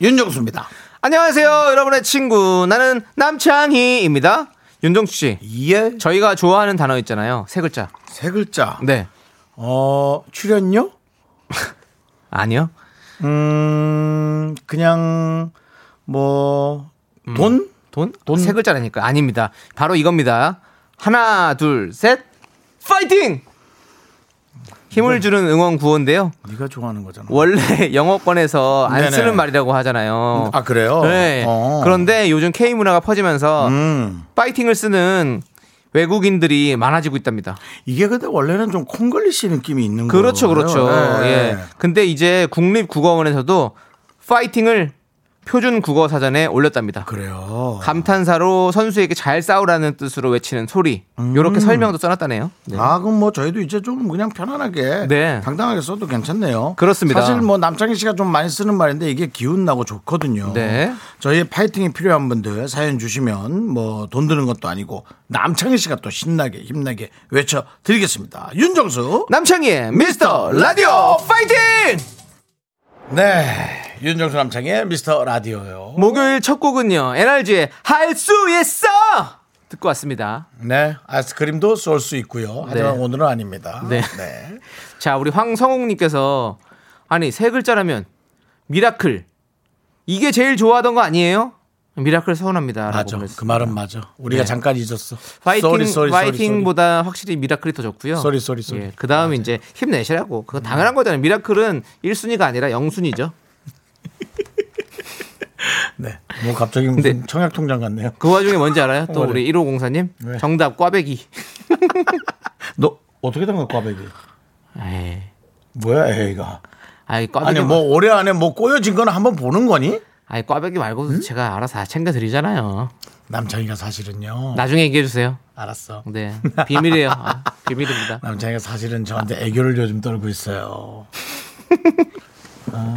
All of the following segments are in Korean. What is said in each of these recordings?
윤정수입니다. 안녕하세요, 여러분의 친구. 나는 남창희입니다. 윤정수 씨. 예. 저희가 좋아하는 단어 있잖아요. 세 글자. 세 글자. 네. 어, 출연료? 아니요. 음, 그냥, 뭐, 음. 돈? 돈? 돈? 세 글자라니까. 아닙니다. 바로 이겁니다. 하나, 둘, 셋. 파이팅! 힘을 주는 응원 구호인데요. 네가 좋아하는 거잖아. 원래 영어권에서 안 네네. 쓰는 말이라고 하잖아요. 아, 그래요? 네. 어. 그런데 요즘 K 문화가 퍼지면서 음. 파이팅을 쓰는 외국인들이 많아지고 있답니다. 이게 근데 원래는 좀 콩글리시 느낌이 있는 거예요. 그렇죠, 그렇죠. 네. 예. 근데 이제 국립국어원에서도 파이팅을 표준 국어 사전에 올렸답니다. 그래요. 감탄사로 선수에게 잘 싸우라는 뜻으로 외치는 소리. 요렇게 설명도 써놨다네요. 네. 음. 아, 그럼 뭐 저희도 이제 좀 그냥 편안하게 네. 당당하게 써도 괜찮네요. 그렇습니다. 사실 뭐 남창희 씨가 좀 많이 쓰는 말인데 이게 기운 나고 좋거든요. 네. 저희 파이팅이 필요한 분들 사연 주시면 뭐 돈 드는 것도 아니고 남창희 씨가 또 신나게 힘나게 외쳐 드리겠습니다. 윤정수. 남창희의 미스터 라디오 파이팅! 네. 윤정수 남창의 미스터 라디오요. 목요일 첫 곡은요. NRG의 할 수 있어! 듣고 왔습니다. 네. 아이스크림도 쏠 수 있고요. 하지만 네. 오늘은 아닙니다. 네. 자, 우리 황성욱님께서 아니 세 글자라면 miracle 이게 제일 좋아하던 거 아니에요? miracle 서운합니다. 맞아. 그 말은 맞아. 우리가 네. 잠깐 잊었어. 파이팅 sorry, sorry, 파이팅보다 확실히 miracle이 더 좋고요. sorry, sorry, sorry. 예, 그 다음에 이제 힘내시라고. 그거 당연한 거잖아요. miracle은 1순위가 아니라 0순위죠. 네. 뭐 갑자기 무슨 청약 통장 같네요. 그 와중에 뭔지 알아요? 또? 우리 1504님 왜? 정답 꽈배기. 너 어떻게 된 거야, 꽈배기? 에이, 뭐야, 애가. 아이 꽈배기. 아니 뭐 올해 안에 뭐 꼬여진 거는 한번 보는 거니? 아이 꽈배기 말고 제가 알아서 다 챙겨 드리잖아요. 남창이가 사실은요. 나중에 얘기해 주세요. 알았어. 네, 비밀이에요. 아, 비밀입니다. 남창이가 사실은 저한테 애교를 요즘 떨고 있어요. 아.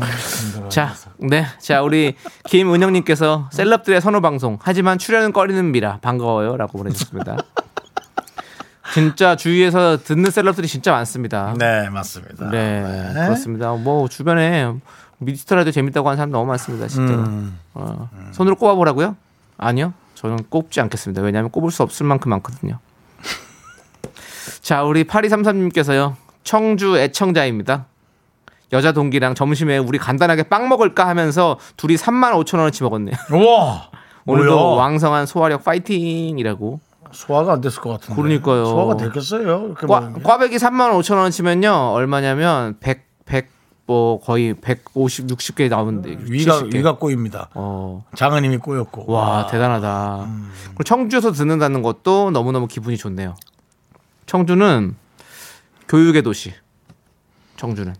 자, 네. 자, 우리 김은영님께서 셀럽들의 선호 방송. 하지만 출연은 꺼리는 미라. 반가워요. 라고 보내주셨습니다. 진짜 주위에서 듣는 셀럽들이 진짜 많습니다. 네, 맞습니다. 네, 그렇습니다. 뭐, 주변에 미스터라도 재밌다고 하는 사람 너무 많습니다. 진짜. 음. 어, 손으로 꼽아보라고요? 아니요. 저는 꼽지 않겠습니다. 왜냐하면 꼽을 수 없을 만큼 많거든요. 자, 우리 8233님께서요. 청주 애청자입니다. 여자 동기랑 점심에 우리 간단하게 빵 먹을까 하면서 둘이 3만 5천 원어치 먹었네요. 우와. 오늘도 뭐야? 왕성한 소화력 파이팅이라고. 소화가 안 됐을 것 같은데. 그러니까요. 소화가 됐겠어요. 게? 꽈배기 3만 5천 원어치면요. 얼마냐면 100, 100, 뭐 거의 150, 60개 나오는데. 위가 70개. 위가 꼬입니다. 어. 장은 이미 꼬였고. 와, 대단하다. 음. 그리고 청주에서 듣는다는 것도 너무 너무 기분이 좋네요. 청주는 교육의 도시. 청주는.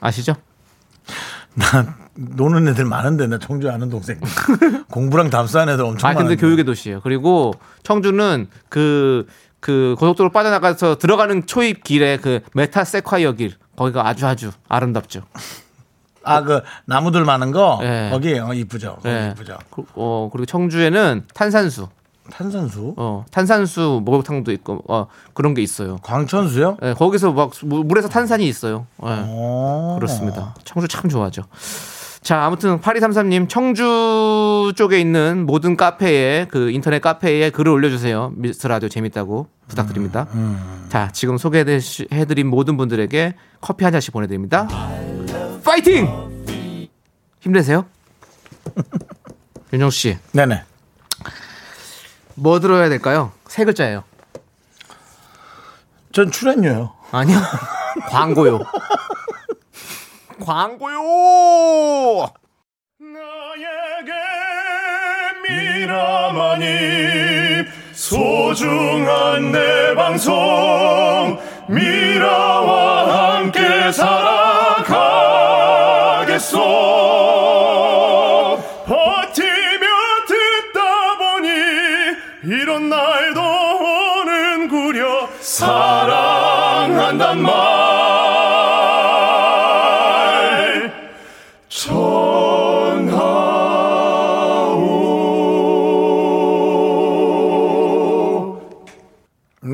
아시죠? 나 노는 애들 많은데 나 청주 아는 동생. 공부랑 담수하는 애들 엄청 아, 근데. 교육의 도시예요. 그리고 청주는 그, 그 고속도로 빠져나가서 들어가는 초입 길에 그 메타 세콰이어 길. 거기가 아주 아주 아름답죠. 아, 그 나무들 많은 거 네. 거기 어, 이쁘죠. 거기 네. 이쁘죠. 그, 어, 그리고 청주에는 탄산수. 탄산수? 어, 탄산수 목욕탕도 있고, 어, 그런 게 있어요. 광천수요? 예, 거기서 막 물- 물에서 탄산이 있어요. 예. 어. 그렇습니다. 청주 참 좋아하죠. 자, 아무튼 8233님 청주 쪽에 있는 모든 카페에 그 인터넷 카페에 글을 올려주세요. 미스터 라디오 재밌다고 부탁드립니다. 음, 자, 지금 소개해드린 모든 분들에게 커피 한 잔씩 보내드립니다. 파이팅! 힘내세요. 윤정수 씨, 네네. 뭐 들어야 될까요? 세 글자예요. 전 출연료요. 아니요. 광고요. 광고요! 너에게 미라마님 소중한 내 방송 미라와 함께 살아가겠소. 버티며 듣다 보니 이런 날도 오는구려. 사랑한단 말.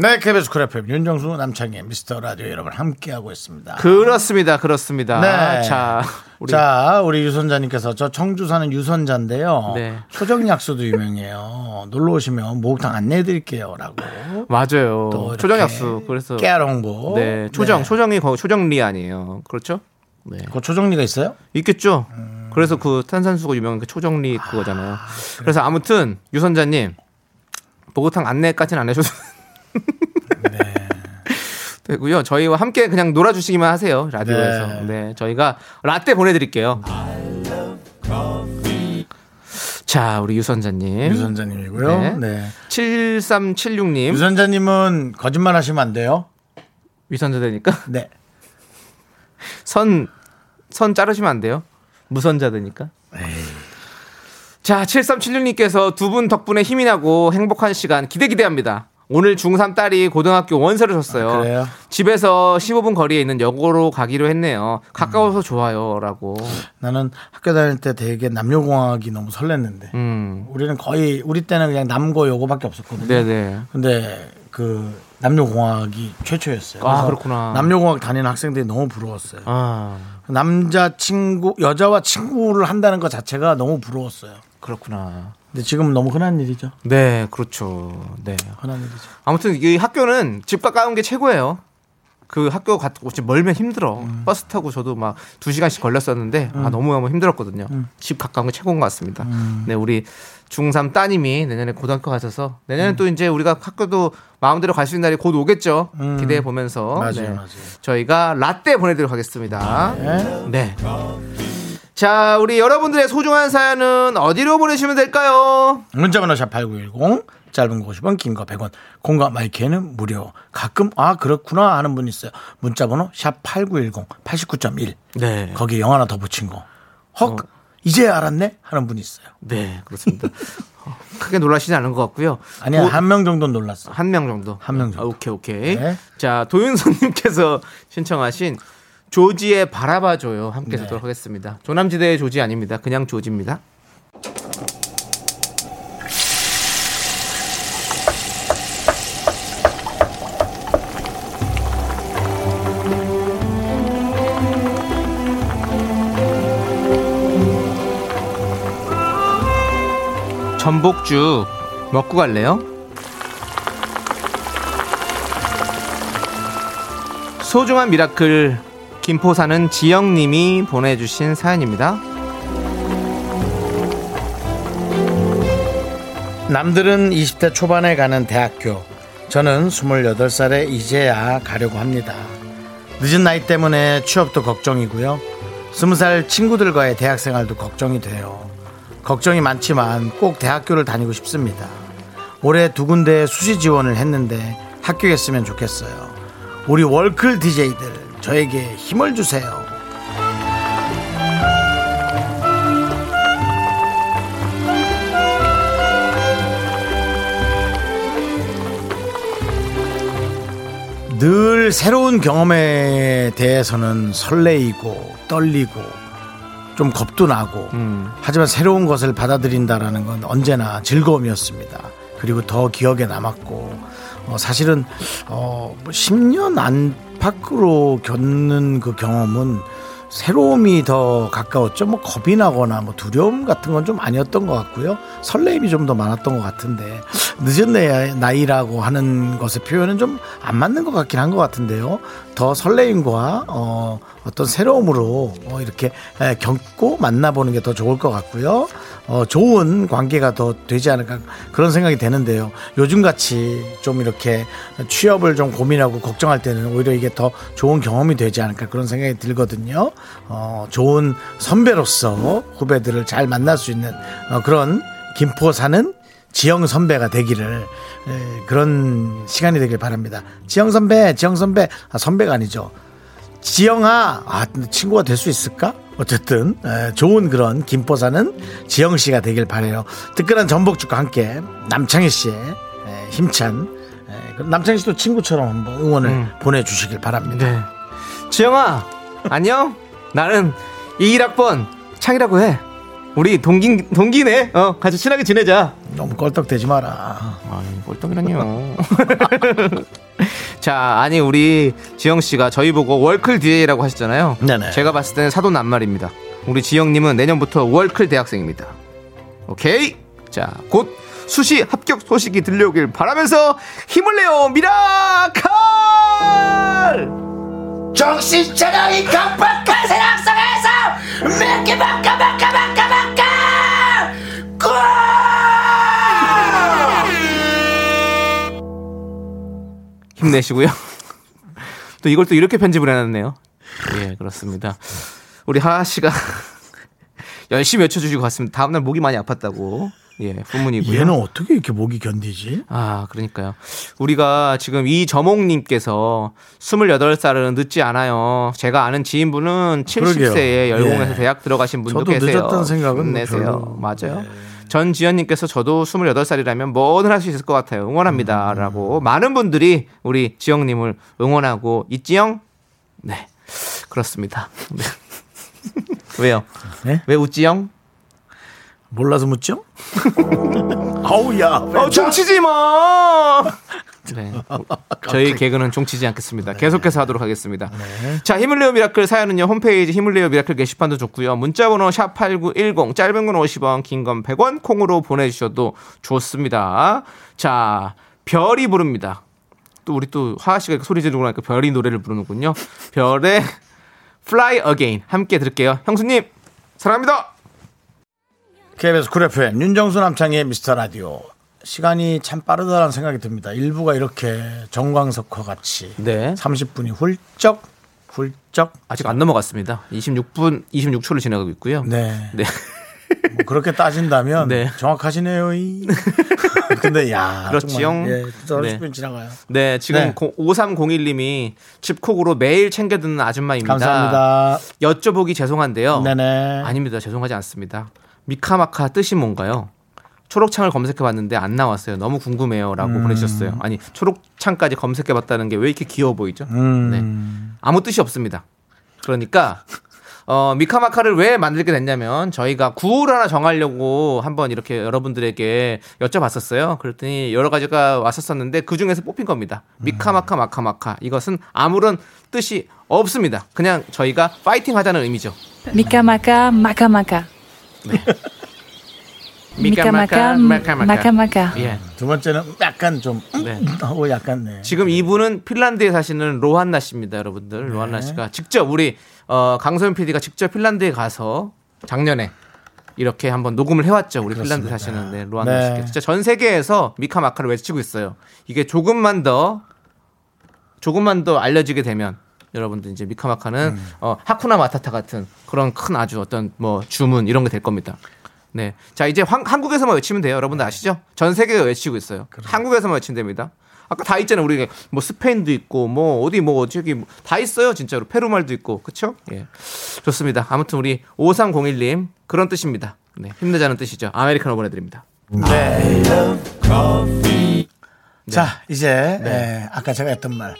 네, KBS 쿨 FM 윤정수 남창의 미스터 라디오 여러분 함께하고 있습니다. 그렇습니다. 그렇습니다. 네. 자, 우리 자, 우리 유선자님께서 저 청주 사는 유선자인데요. 네. 초정약수도 유명해요. 놀러 오시면 목욕탕 안내해 드릴게요. 라고. 맞아요. 초정약수. 그래서 깨알 홍보. 네, 초정. 네. 초정이 거기 초정리 아니에요. 그렇죠? 네. 그 초정리가 있어요? 있겠죠. 그래서 그 탄산수가 유명한 그 초정리 그거잖아요. 그래서 아무튼 유선자님 목욕탕 안내까지는 안 해줘도 되고요. 저희와 함께 그냥 놀아주시기만 하세요 라디오에서. 네. 네, 저희가 라떼 보내드릴게요. 자, 우리 유선자님. 유선자님이고요. 네. 네. 7376님. 유선자님은 거짓말 하시면 안 돼요. 유선자 되니까 네. 선, 선 자르시면 안 돼요. 무선자 되니까. 자, 7376님께서 두 분 덕분에 힘이 나고 행복한 시간 기대 기대합니다. 오늘 중3 딸이 고등학교 원서를 줬어요. 아? 집에서 15분 거리에 있는 역으로 가기로 했네요. 가까워서 좋아요. 라고. 나는 학교 다닐 때 되게 남녀공학이 너무 설렜는데. 음. 우리는 거의 우리 때는 그냥 남고 요거밖에 없었거든요. 네네. 근데 그 남녀공학이 최초였어요. 아, 그렇구나. 남녀공학 다니는 학생들이 너무 부러웠어요. 아, 남자 친구 여자와 친구를 한다는 것 자체가 너무 부러웠어요. 그렇구나. 근데 지금은 너무 흔한 일이죠. 네, 그렇죠. 네. 흔한 일이죠. 아무튼 이 학교는 집 가까운 게 최고예요. 그 학교 갔고 집 멀면 힘들어. 음. 버스 타고 저도 막 두 시간씩 걸렸었는데 아 너무 너무 힘들었거든요. 음. 집 가까운 게 최고인 것 같습니다. 네, 우리 중3 따님이 내년에 고등학교 가셔서 음. 내년에 또 이제 우리가 학교도 마음대로 갈 수 있는 날이 곧 오겠죠. 기대해 보면서 음. 맞아요, 네, 맞아요. 저희가 라떼 보내드리도록 하겠습니다. 네. 네. 자, 우리 여러분들의 소중한 사연은 어디로 보내시면 될까요? 문자번호 샵8910 짧은 거 50원 긴 거 100원 공과 마이크는 무료 가끔 아 그렇구나 하는 분 있어요 문자번호 샵8910 89.1 네. 거기에 영 하나 더 붙인 거헉 이제 알았네 하는 분이 있어요 네, 그렇습니다. 어, 크게 놀라시지 않은 것 같고요. 아니야 한 명 정도는 놀랐어 한 명 정도. 한 명 정도. 아, 오케이, 오케이. 네. 자, 도윤선님께서 신청하신 조지의 바라봐줘요. 함께 네. 듣도록 하겠습니다. 조남지대의 조지 아닙니다. 그냥 조지입니다. 전복죽 먹고 갈래요? 소중한 miracle 김포 사는 지영님이 보내주신 사연입니다. 남들은 20대 초반에 가는 대학교 저는 28살에 이제야 가려고 합니다. 늦은 나이 때문에 취업도 걱정이고요. 20살 친구들과의 대학 생활도 걱정이 돼요. 걱정이 많지만 꼭 대학교를 다니고 싶습니다. 올해 두 군데 수시 지원을 했는데 합격했으면 좋겠어요. 우리 월클 DJ들 저에게 힘을 주세요 늘 새로운 경험에 대해서는 설레이고 떨리고 좀 겁도 나고 음. 하지만 새로운 것을 받아들인다라는 건 언제나 즐거움이었습니다. 그리고 더 기억에 남았고 어, 사실은 어, 뭐 10년 안팎으로 겪는 그 경험은 새로움이 더 가까웠죠. 뭐 겁이 나거나 뭐 두려움 같은 건 좀 아니었던 것 같고요. 설레임이 좀 더 많았던 것 같은데 늦은 나이- 나이라고 하는 것의 표현은 좀 안 맞는 것 같긴 한 것 같은데요. 더 설레임과 어, 어떤 새로움으로 어, 이렇게 에, 겪고 만나보는 게 더 좋을 것 같고요. 어, 좋은 관계가 더 되지 않을까 그런 생각이 되는데요. 요즘 같이 좀 이렇게 취업을 좀 고민하고 걱정할 때는 오히려 이게 더 좋은 경험이 되지 않을까 그런 생각이 들거든요. 어, 좋은 선배로서 후배들을 잘 만날 수 있는 어, 그런 김포 사는 지영 선배가 되기를 에, 그런 시간이 되길 바랍니다. 지영 선배, 지영 선배, 아, 선배가 아니죠. 지영아, 아, 친구가 될 수 있을까? 어쨌든 에, 좋은 그런 김포 사는 지영 씨가 되길 바래요. 뜨끈한 전복죽과 함께 남창희 씨의 에, 힘찬 에, 남창희 씨도 친구처럼 한번 응원을 음. 보내주시길 바랍니다. 네. 지영아, 안녕? 나는 21학번 창이라고 해. 우리 동기, 동기네. 어, 같이 친하게 지내자. 너무 껄떡대지 마라. 아니, 꼴떡이라니요. 자, 아니, 우리 지영 씨가 저희 보고 월클 DJ라고 하셨잖아요. 네네. 제가 봤을 때는 사돈 남 말입니다. 우리 지영 님은 내년부터 월클 대학생입니다. 오케이? 자, 곧 수시 합격 소식이 들려오길 바라면서 힘을 내요, miracle! 정신 차려 이 각박한 세상 속에서 몇개 막까 막까 막까 막까 힘내시고요. 또 이걸 또 이렇게 편집을 해놨네요. 예, 그렇습니다. 우리 하하 씨가 열심히 외쳐주시고 갔습니다. 다음날 목이 많이 아팠다고. 예, 후문이고요. 얘는 어떻게 이렇게 목이 견디지? 아, 그러니까요. 우리가 지금 이저몽님께서 28살은 늦지 않아요. 제가 아는 지인분은 70세에 그러게요. 열공해서 예. 대학 들어가신 분도 저도 계세요. 늦었다는 생각은 힘내세요. 별로. 맞아요. 네. 전지현님께서 저도 28살이라면 뭐든 할 수 있을 것 같아요. 응원합니다. 음. 라고 많은 분들이 우리 지영님을 응원하고 있지영? 네. 그렇습니다. 네. 왜요? 네? 왜 웃지영? 몰라서 묻죠? 아우야. 어, 종치지 마! 네. 저희 개그는 종치지 않겠습니다. 계속해서 하도록 하겠습니다. 자, 힘을 내요 miracle 사연은요, 홈페이지 힘을 내요 miracle 게시판도 좋고요. 문자 번호 샵 8910, 짧은 건 50원, 긴 건 100원, 콩으로 보내 주셔도 좋습니다. 자, 별이 부릅니다. 또 우리 또 하하 씨가 이렇게 소리 지르고 나니까 별이 노래를 부르는군요. 별의 Fly Again. 함께 들을게요. 형수님, 사랑합니다! KBS 쿨 FM 윤정수 남창의 미스터 라디오 시간이 참 빠르다는 생각이 듭니다. 일부가 이렇게 정광석화 같이 네. 30분이 훌쩍 훌쩍 아직 안 넘어갔습니다. 26분 26초를 지나가고 있고요. 네. 네. 뭐 그렇게 따진다면 네. 정확하시네요. 이. 근데 야 그렇지요. 예, 진짜 네. 30분 지나가요. 네, 지금 네. 5301님이 집콕으로 매일 챙겨 듣는 아줌마입니다. 감사합니다. 여쭤보기 죄송한데요. 네네. 아닙니다. 죄송하지 않습니다. 미카마카 뜻이 뭔가요? 초록창을 검색해 봤는데 안 나왔어요. 너무 궁금해요라고 음. 보내주셨어요. 아니, 초록창까지 검색해 봤다는 게 왜 이렇게 귀여워 보이죠? 음. 네. 아무 뜻이 없습니다. 그러니까 어, 미카마카를 왜 만들게 됐냐면 저희가 구호를 하나 정하려고 한번 이렇게 여러분들에게 여쭤봤었어요. 그랬더니 여러 가지가 왔었었는데 그 중에서 뽑힌 겁니다. 미카마카 마카마카 이것은 아무런 뜻이 없습니다. 그냥 저희가 파이팅 하자는 의미죠. 미카마카 마카마카 미카마카 마카마카 예. 두 번째는 약간 좀 음, 네. 하고 약간 네. 지금 이분은 핀란드에 사시는 로한나 씨입니다, 여러분들. 네. 로한나 씨가 직접 우리 어, 강소연 PD가 직접 핀란드에 가서 작년에 이렇게 한번 녹음을 해왔죠. 우리 핀란드 그렇습니다. 사시는 네, 로한나 네. 씨께 진짜 전 세계에서 미카마카를 외치고 있어요. 이게 조금만 더 조금만 더 알려지게 되면 여러분들 이제 미카마카는 음. 어, 하쿠나 마타타 같은 그런 큰 아주 어떤 뭐 주문 이런 게 될 겁니다. 네. 자, 이제 황- 한국에서만 외치면 돼요. 여러분들 아시죠? 전 세계가 외치고 있어요. 한국에서만 외치면 됩니다. 아까 다 있잖아요. 우리 뭐 스페인도 있고 뭐 어디 뭐 저기 뭐 다 있어요. 진짜로 페루말도 있고. 그렇죠? 예. 좋습니다. 아무튼 우리 5301 님 그런 뜻입니다. 네. 힘내자는 뜻이죠. 아메리카노 보내 드립니다. 네. 자 이제 예, 아까 제가 했던 말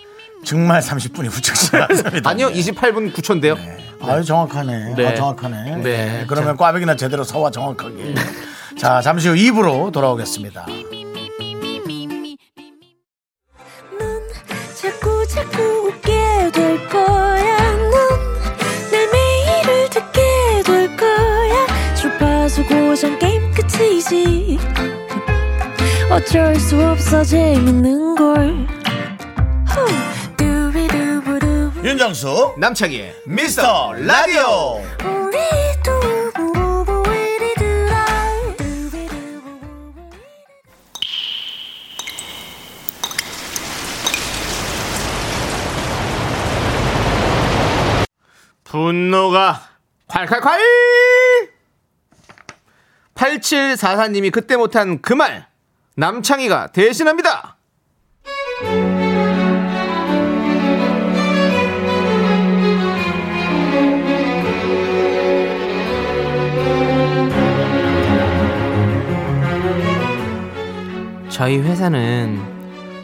정말 30분이 훌쩍 지나갔습니다. 아니요. 28분 9초인데요. 아유 정확하네. 네. 아, 정확하네. 네. 네, 그러면 꽈배기나 제대로 서와 정확하게. 자 잠시 후 2부로 돌아오겠습니다. 넌 자꾸 자꾸 웃게 될 거야. 넌내 매일을 듣게 될 거야. 주파수 고정 게임 끝이지. 어쩔 수 없어 재밌는 걸. 윤정수 남창희의 미스터 라디오. 분노가 콸콸콸! 8744님이 그때 못한 그 말 남창희가 대신합니다 저희 회사는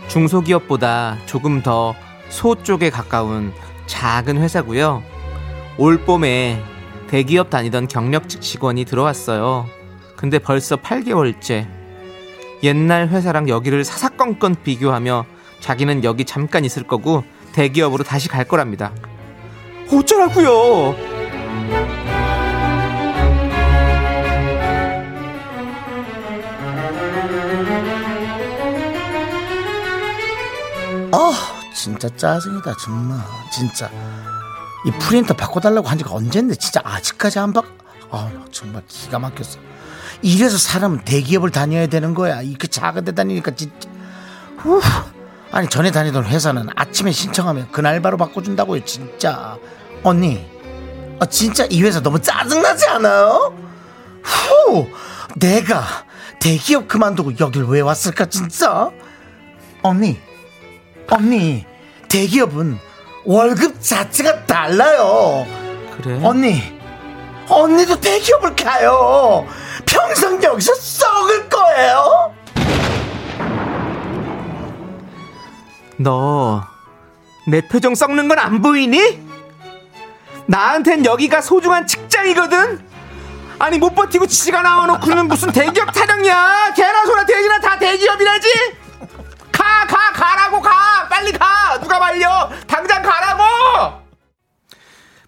중소기업보다 조금 더 소 쪽에 가까운 작은 회사고요. 올 봄에 대기업 다니던 경력직 직원이 들어왔어요. 근데 벌써 8개월째. 옛날 회사랑 여기를 사사건건 비교하며 자기는 여기 잠깐 있을 거고 대기업으로 다시 갈 거랍니다. 어쩌라고요? 아 진짜 짜증이다 정말 진짜 이 프린터 바꿔달라고 한 지가 언젠데 진짜 아직까지 안 바. 아 정말 기가 막혔어. 이래서 사람은 대기업을 다녀야 되는 거야. 이그 작은 데 다니니까 진짜. 후. 아니 전에 다니던 회사는 아침에 신청하면 그날 바로 바꿔준다고요. 진짜 언니. 아 진짜 이 회사 너무 짜증나지 않아요? 후. 내가 대기업 그만두고 여길 왜 왔을까 진짜? 언니. 언니 대기업은 월급 자체가 달라요 그래? 언니 언니도 대기업을 가요 평생 여기서 썩을 거예요 너 내 표정 썩는 건 안 보이니? 나한텐 여기가 소중한 직장이거든. 아니 못 버티고 지가 나와놓고는 무슨 대기업 타령이야? 개나 소나 돼지나 다 대기업이라지? 가 가 가라고 가 빨리 가 누가 말려 당장 가라고.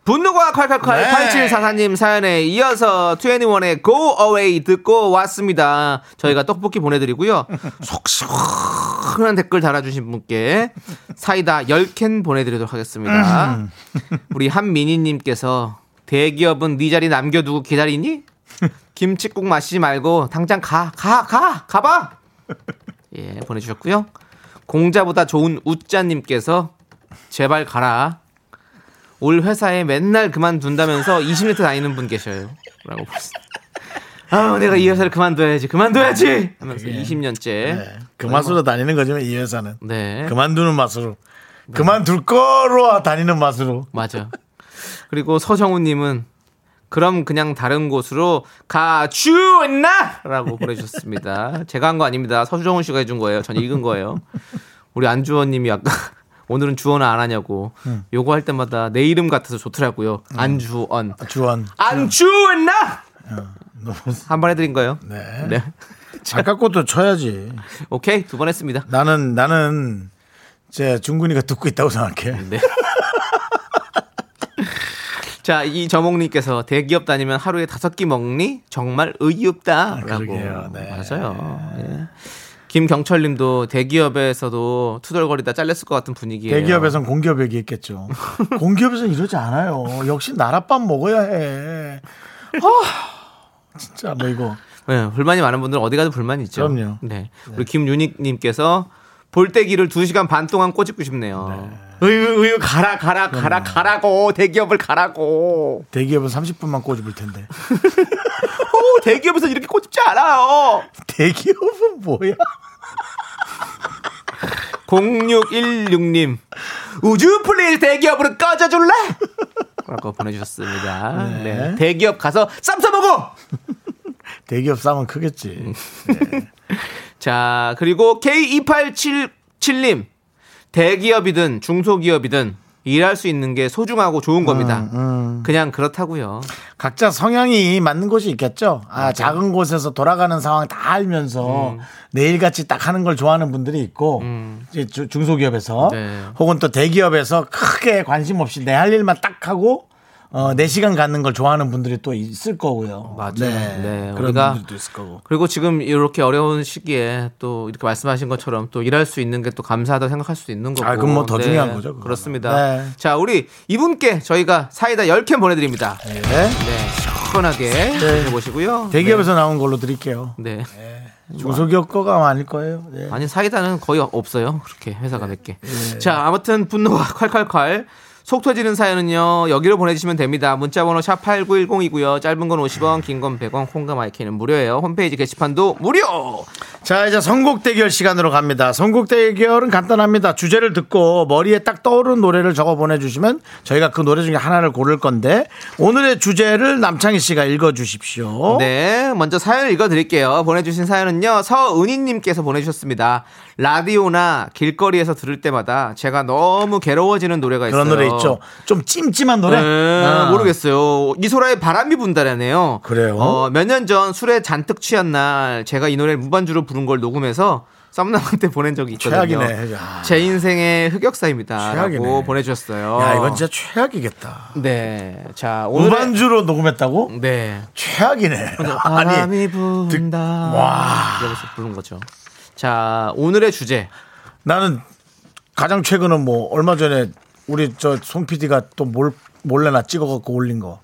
분노가 콸콸콸 네. 8744님 사연에 이어서 21의 Go Away 듣고 왔습니다. 저희가 떡볶이 보내드리고요. 속 시원한 댓글 달아주신 분께 사이다 10캔 보내드리도록 하겠습니다. 우리 한민희님께서 대기업은 네 자리 남겨두고 기다리니? 김치국 마시지 말고 당장 가, 가, 가, 가봐! 예, 보내주셨고요. 공자보다 좋은 우짜님께서 제발 가라. 올 회사에 맨날 그만둔다면서 20년 다니는 분 계셔요. 라고 보냈습니다. 아, 내가 이 회사를 그만둬야지, 그만둬야지! 하면서 20년째. 네, 그 맛으로 다니는 거지만 이 회사는 네. 그만두는 맛으로 그만둘 거로 다니는 맛으로 맞아. 그리고 서정우님은 그럼 그냥 다른 곳으로 가주나 라고 보내주셨습니다. 제가 한 거 아닙니다. 서정우 씨가 해준 거예요. 전 읽은 거예요. 우리 안주원 님이 아까 오늘은 주원을 안 하냐고 요거 할 때마다 내 이름 같아서 좋더라고요. 안주원. 주원 안주나 너무 한번 해드린 거예요. 네. 네. 아까 것도 쳐야지 오케이 두 번 했습니다. 나는 나는 제 중근이가 듣고 있다고 생각해 네. 자, 이 저목님께서 대기업 다니면 하루에 다섯 끼 먹니? 정말 의의 없다. 라고. 그러게요. 네. 맞아요. 예. 김경철님도 대기업에서도 투덜거리다 잘렸을 것 같은 분위기예요. 대기업에선 공기업 얘기했겠죠. 공기업에선 이러지 않아요. 역시 나랏밥 먹어야 해. 아, 진짜 뭐 이거 네, 불만이 많은 분들은 어디 가도 불만이 있죠. 그럼요. 네. 우리 김윤익님께서 볼때기를 2시간 반 동안 꼬집고 싶네요. 으유, 으유, 가라, 가라, 가라, 가라고. 대기업을 가라고. 대기업은 30분만 꼬집을 텐데. 오, 대기업에서 이렇게 꼬집지 않아요. 대기업은 뭐야? 0616님 우주 플레이 대기업으로 꺼져줄래? 라고 보내주셨습니다. 네. 대기업 가서 쌈 싸먹어! 대기업 싸면 크겠지. 자, 그리고 K2877님 대기업이든 중소기업이든 일할 수 있는 게 소중하고 좋은 겁니다. 그냥 그렇다고요. 각자 성향이 맞는 곳이 있겠죠. 아, 작은 곳에서 돌아가는 상황 다 알면서 음. 내일같이 딱 하는 걸 좋아하는 분들이 있고, 이제 주- 중소기업에서 네. 혹은 또 대기업에서 크게 관심 없이 내 할 일만 딱 하고 어, 4시간 갖는 걸 좋아하는 분들이 또 있을 거고요. 맞아요. 네. 네, 그런 우리가- 분들도 있을 거고. 그리고 지금 이렇게 어려운 시기에 또 이렇게 말씀하신 것처럼 또 일할 수 있는 게 또 감사하다고 생각할 수도 있는 거고. 아, 그건 뭐더 중요한 거죠, 그거는. 그렇습니다. 네. 자, 우리 이분께 저희가 사이다 10캔 보내드립니다. 네. 네, 시원하게 드셔보시고요. 대기업에서 나온 걸로 드릴게요. 네. 중소기업 거가 아닐 거예요. 네. 아니 사이다는 거의 없어요. 그렇게 회사가 몇 개. 자 아무튼 분노가 콸콸콸 속 터지는 사연은요 여기로 보내주시면 됩니다. 문자번호 샵 #8910이고요. 짧은 건 50원, 긴 건 100원, 콩과 마이크는 무료예요. 홈페이지 게시판도 무료. 자, 이제 선곡 대결 시간으로 갑니다. 선곡 대결은 간단합니다. 주제를 듣고 머리에 딱 떠오르는 노래를 적어 보내주시면 저희가 그 노래 중에 하나를 고를 건데 오늘의 주제를 남창희 씨가 읽어 주십시오. 네, 먼저 사연을 읽어드릴게요. 보내주신 사연은요, 서은희님께서 보내주셨습니다. 라디오나 길거리에서 들을 때마다 제가 너무 괴로워지는 노래가 있어요. 그런 노래 있죠. 좀 찜찜한 노래? 네, 아. 모르겠어요. 이소라의 바람이 분다라네요. 그래요? 어, 몇 년 전 술에 잔뜩 취한 날 제가 이 노래를 무반주로 부른 걸 녹음해서 썸남한테 보낸 적이 있거든요. 최악이네. 야. 제 인생의 흑역사입니다. 최악이네. 보내주셨어요. 야, 이건 진짜 최악이겠다. 네. 자, 오늘. 무반주로 녹음했다고? 네. 최악이네. 바람이 분다. 와. 이러면서 부른 거죠. 자, 오늘의 주제. 나는 가장 최근은 뭐 얼마 전에 우리 저 송 PD가 또 몰, 몰래 나 찍어갖고 올린 거.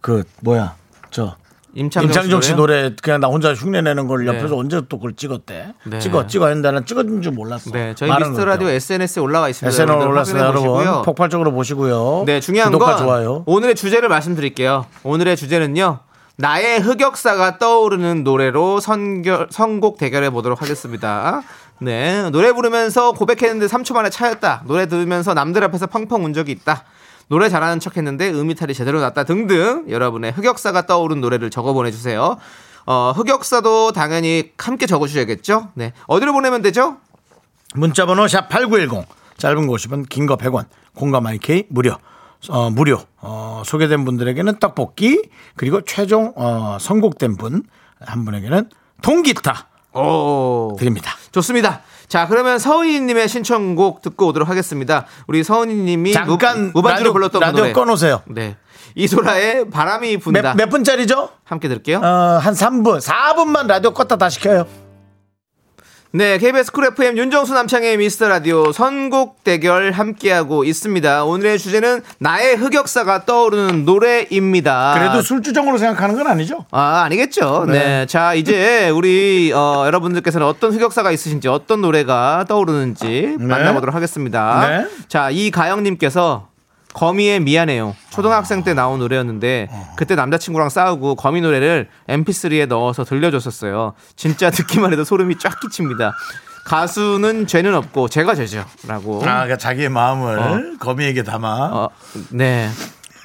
그 뭐야 저 임창정, 임창정 씨? 노래 그냥 나 혼자 흉내 내는 걸 네. 옆에서 언제 또 그걸 찍었대. 네. 찍어 찍어 했는데 나는 찍어준 줄 몰랐어. 네, 저희 미스터 라디오 SNS에 올라와 있습니다. 올랐어요, 확인해 여러분. 폭발적으로 보시고요. 네, 중요한 건 좋아요. 오늘의 주제를 말씀드릴게요. 오늘의 주제는요. 나의 흑역사가 떠오르는 노래로 선결, 선곡 대결해 보도록 하겠습니다. 네, 노래 부르면서 고백했는데 3초 만에 차였다. 노래 들으면서 남들 앞에서 펑펑 운 적이 있다. 노래 잘하는 척 했는데 음이탈이 제대로 났다 등등 여러분의 흑역사가 떠오른 노래를 적어 보내주세요. 어, 흑역사도 당연히 함께 적어주셔야겠죠? 네. 어디로 보내면 되죠? 문자번호 샵 #8910 짧은 거 50원, 긴 거 100원, 공감 IK 무료. 어, 무료. 어, 소개된 분들에게는 떡볶이 그리고 최종 어, 선곡된 분 한 분에게는 통기타 오. 드립니다. 좋습니다. 자, 그러면 서은이님의 신청곡 듣고 오도록 하겠습니다. 우리 서은이님이 잠깐 무, 반주로 불렀던 라디오 노래. 꺼놓으세요. 네. 이소라의 바람이 분다. 몇, 몇 분짜리죠? 함께 들을게요. 어, 한 3분, 4분만 라디오 껐다 다시 켜요. 네, KBS 쿨 FM 윤정수 남창희의 미스터 라디오 선곡 대결 함께하고 있습니다. 오늘의 주제는 나의 흑역사가 떠오르는 노래입니다. 그래도 술주정으로 생각하는 건 아니죠? 아, 아니겠죠. 네. 네. 자, 이제 우리 어, 여러분들께서는 어떤 흑역사가 있으신지 어떤 노래가 떠오르는지 네. 만나보도록 하겠습니다. 네. 자, 이가영님께서 거미의 미안해요. 초등학생 때 나온 노래였는데 그때 남자친구랑 싸우고 거미 노래를 MP3에 넣어서 들려줬었어요. 진짜 듣기만 해도 소름이 쫙 끼칩니다. 가수는 죄는 없고 제가 죄죠.라고. 아, 그러니까 자기의 마음을 어. 거미에게 담아. 어, 네.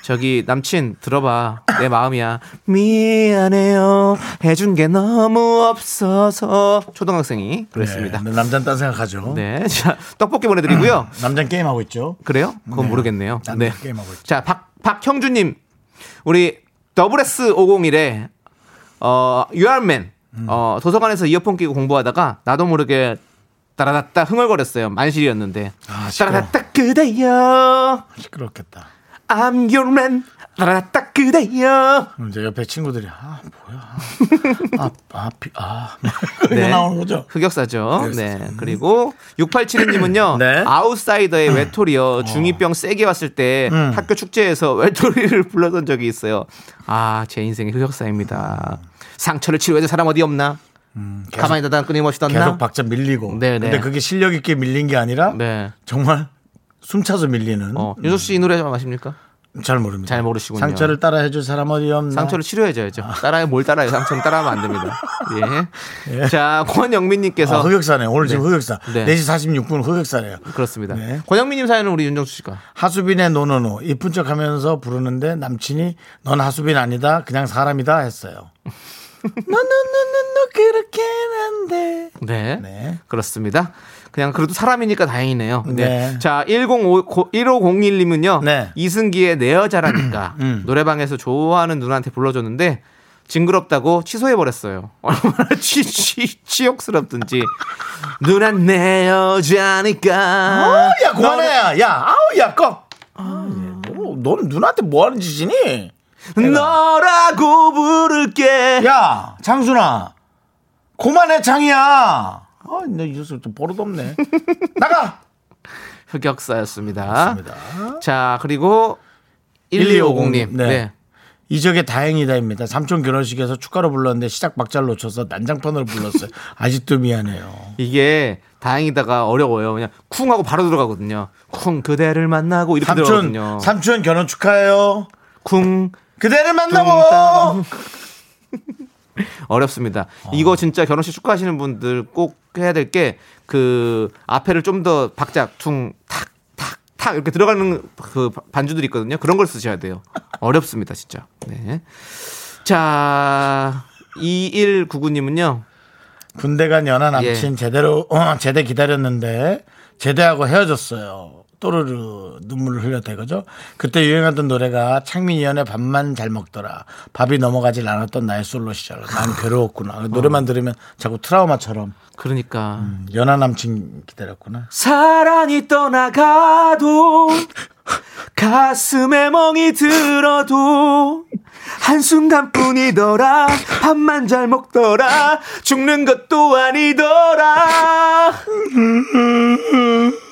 저기 남친 들어봐 내 마음이야 미안해요 해준 게 너무 없어서 초등학생이 그랬습니다 네, 남자는 딴 생각하죠. 네, 자 떡볶이 보내드리고요 남자는 게임하고 있죠. 그래요 그건 네. 모르겠네요 난 네. 게임하고 있죠. 자 박, 박형주님 우리 더블S 501에 어 유알맨 음. 어, 도서관에서 이어폰 끼고 공부하다가 나도 모르게 따라다따 흥얼거렸어요 만실이었는데 아. 따라다따 그대여 시끄럽겠다. I'm your man. 따라따 그대여. 이제 옆에 친구들이 아 뭐야 아, 아, 비, 아 이거 네. 나오는 거죠. 흑역사죠. 네. 그리고 6872님은요. 네. 아웃사이더의 외톨이요. 중2병 세게 왔을 때 음. 학교 축제에서 외톨이를 불렀던 적이 있어요. 아, 제 인생의 흑역사입니다. 상처를 치료해줄 사람 어디 없나? 계속, 가만히 있다가 끊임없이 떴나? 계속 박자 밀리고. 네, 네. 근데 그게 실력 있게 밀린 게 아니라 네. 정말 숨차서 밀리는. 어, 윤석 씨이 노래 좀 아십니까? 잘 모릅니다. 잘 모르시군요. 상처를 따라 해줄 사람 어디 없나. 상처를 치료해줘야죠. 따라해 뭘 따라해? 상처는 따라하면 안 됩니다. 예. 자, 권영민님께서 아, 흑역사네. 오늘 지금 네. 흑역사. 네. 4시 46분 흑역사래요. 그렇습니다. 네. 권영민님 사연은 우리 윤정수 씨가 하수빈의 노노노 이쁜 척 하면서 부르는데 남친이 넌 하수빈 아니다 그냥 사람이다 했어요. 너너너너너 그렇게 한데. 네. 네. 그렇습니다. 그냥 그래도 사람이니까 다행이네요. 네. 네. 자, 105 1501님은요. 네. 이승기의 내 여자라니까 음. 노래방에서 좋아하는 누나한테 불러줬는데 징그럽다고 취소해 버렸어요. 얼마나 취, 취, 치욕스럽든지. 누나 내 여자니까. 어, 야 그만해. 야 아우 야 꺼. 아, 얘, 너, 너는 누나한테 뭐 하는 짓이니? 너라고 부를게. 야 장순아 그만해 장이야. 아, 내 이웃을 좀 버릇없네. 나가. 흑역사였습니다. 맞습니다. 자, 그리고 1250님. 네. 네. 이적의 다행이다입니다. 삼촌 결혼식에서 축가로 불렀는데 시작 박자를 놓쳐서 난장판으로 불렀어요. 아직도 미안해요. 이게 다행이다가 어려워요. 그냥 쿵 하고 바로 들어가거든요. 쿵 그대를 만나고 이렇게 삼촌, 들어가거든요. 삼촌 결혼 축하해요. 쿵 그대를 만나고. 뚱땅. 어렵습니다. 이거 진짜 결혼식 축하하시는 분들 꼭 해야 될 게 그 앞에를 좀 더 박자 퉁탁 탁 탁 이렇게 들어가는 그 반주들이 있거든요. 그런 걸 쓰셔야 돼요. 어렵습니다, 진짜. 네. 자, 2199님은요. 군대 간 연하 남친 예. 제대로 어, 제대 기다렸는데 제대하고 헤어졌어요. 또르르 눈물을 흘렸대거죠. 그때 유행하던 노래가 창민이 연의 밥만 잘 먹더라. 밥이 넘어가질 않았던 나의 솔로 시절. 난 괴로웠구나. 노래만 들으면 자꾸 트라우마처럼 그러니까 연하 남친 기다렸구나. 사랑이 떠나가도 가슴에 멍이 들어도 한순간뿐이더라 밥만 잘 먹더라 죽는 것도 아니더라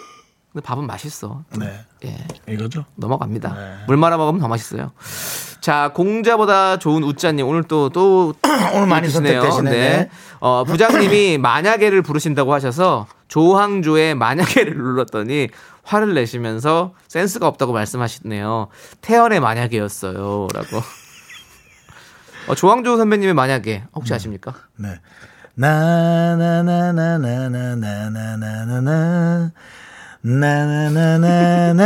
근데 밥은 맛있어 네, 예 이거죠. 넘어갑니다 네. 물 말아 먹으면 더 맛있어요 자 공자보다 좋은 우짜님 오늘 또 또 오늘 많이 선택되시네. 네. 어, 부장님이 만약에를 부르신다고 하셔서 조항조의 만약에를 눌렀더니 화를 내시면서 센스가 없다고 말씀하시네요. 태연의 만약에였어요. 라고. 어, 조항조 선배님의 만약에 혹시 아십니까? 네. 나나나나나나나나나나 나나나나나나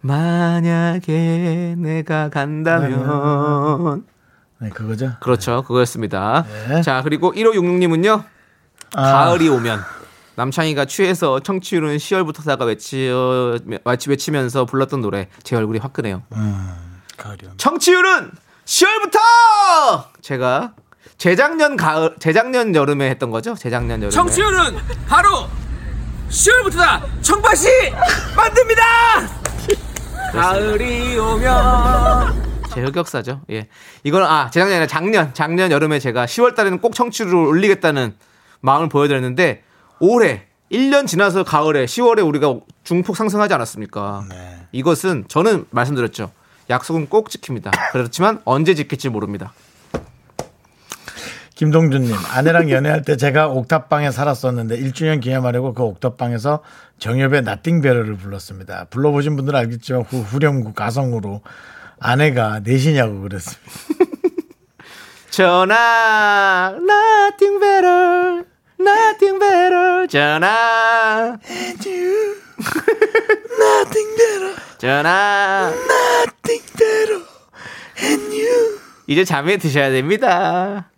만약에 내가 간다면. 네 그거죠. 그렇죠. 그거였습니다. 네. 자, 그리고 1566님은요. 아, 가을이 오면 남창희가 취해서 청취율은 10월부터 사가 외치, 외치, 외치면서 불렀던 노래 제 얼굴이 화끈해요. 가을이 오면. 청취율은 10월부터 제가 재작년 가을 재작년 여름에 했던 거죠? 재작년 여름에 청취율은 바로 10월부터다 청바시 만듭니다 가을이 오면 제 흑역사죠. 예. 이건 아, 재작년이 아니라 작년 작년 여름에 제가 10월 달에는 꼭 청취율을 올리겠다는 마음을 보여드렸는데 올해 1년 지나서 가을에 10월에 우리가 중폭 상승하지 않았습니까? 네. 이것은 저는 말씀드렸죠. 약속은 꼭 지킵니다. 그렇지만 언제 지킬지 모릅니다. 김동준님 아내랑 연애할 때 제가 옥탑방에 살았었는데 1주년 기념하려고 그 옥탑방에서 정엽의 나띵베러를 불렀습니다. 불러보신 분들은 알겠지만 후, 후렴구 가성으로 아내가 내시냐고 그랬습니다. 전화 nothing better nothing better 전화 Nothing better, 전화 nothing better, and you. 이제 잠에 드셔야 됩니다.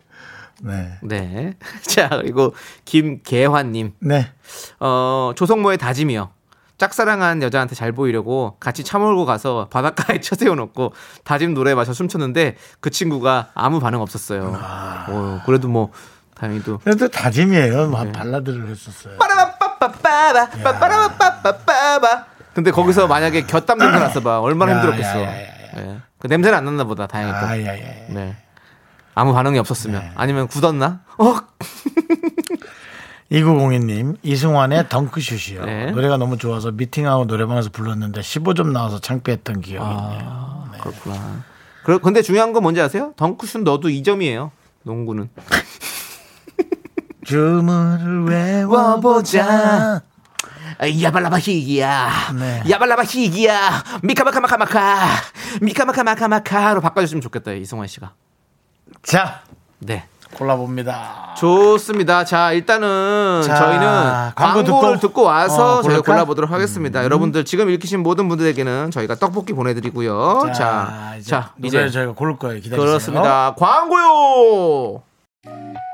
네, 네. 자, 그리고 김계환님. 네. 어, 조성모의 다짐이요. 짝사랑한 여자한테 잘 보이려고 같이 차 몰고 가서 바닷가에 쳐 세워 놓고 다짐 노래 마셔 춤췄는데 그 친구가 아무 반응 없었어요. 어, 그래도 뭐 다행히도 그래도 다짐이에요. 뭐 발라드를 했었어요. 빠라바빠빠빠바 빠빠라바빠빠빠 근데 거기서 만약에 곁담 냄새 났어 봐 얼마나 야, 힘들었겠어. 야, 야, 야, 야. 예. 그 냄새는 안 났나 보다 다행히 또. 아야야. 네. 아무 반응이 없었으면 네. 아니면 굳었나? 어? 2902님, 이승환의 덩크슛이요. 네. 노래가 너무 좋아서 미팅하고 노래방에서 불렀는데 15점 나와서 창피했던 기억이 있네요. 그렇구나. 그러, 근데 중요한 건 뭔지 아세요? 덩크슛 넣어도 2점이에요. 농구는. 주문을 외워보자. 야발라바 히기야. 네. 야발라바 히기야. 미카마카마카마카. 미카마카마카마카로 바꿔주시면 좋겠다, 이승환 씨가. 자, 네. 골라봅니다. 좋습니다. 자, 일단은 자, 저희는 광고 광고 를 듣고, 듣고, 와서 어, 저희가? 골라보도록 하겠습니다. 여러분들 지금 읽히신 모든 분들에게는 저희가 떡볶이 보내드리고요. 자, 이제 자, 이제 저희가 고를 거예요. 기다리세요. 그렇습니다. 광고요.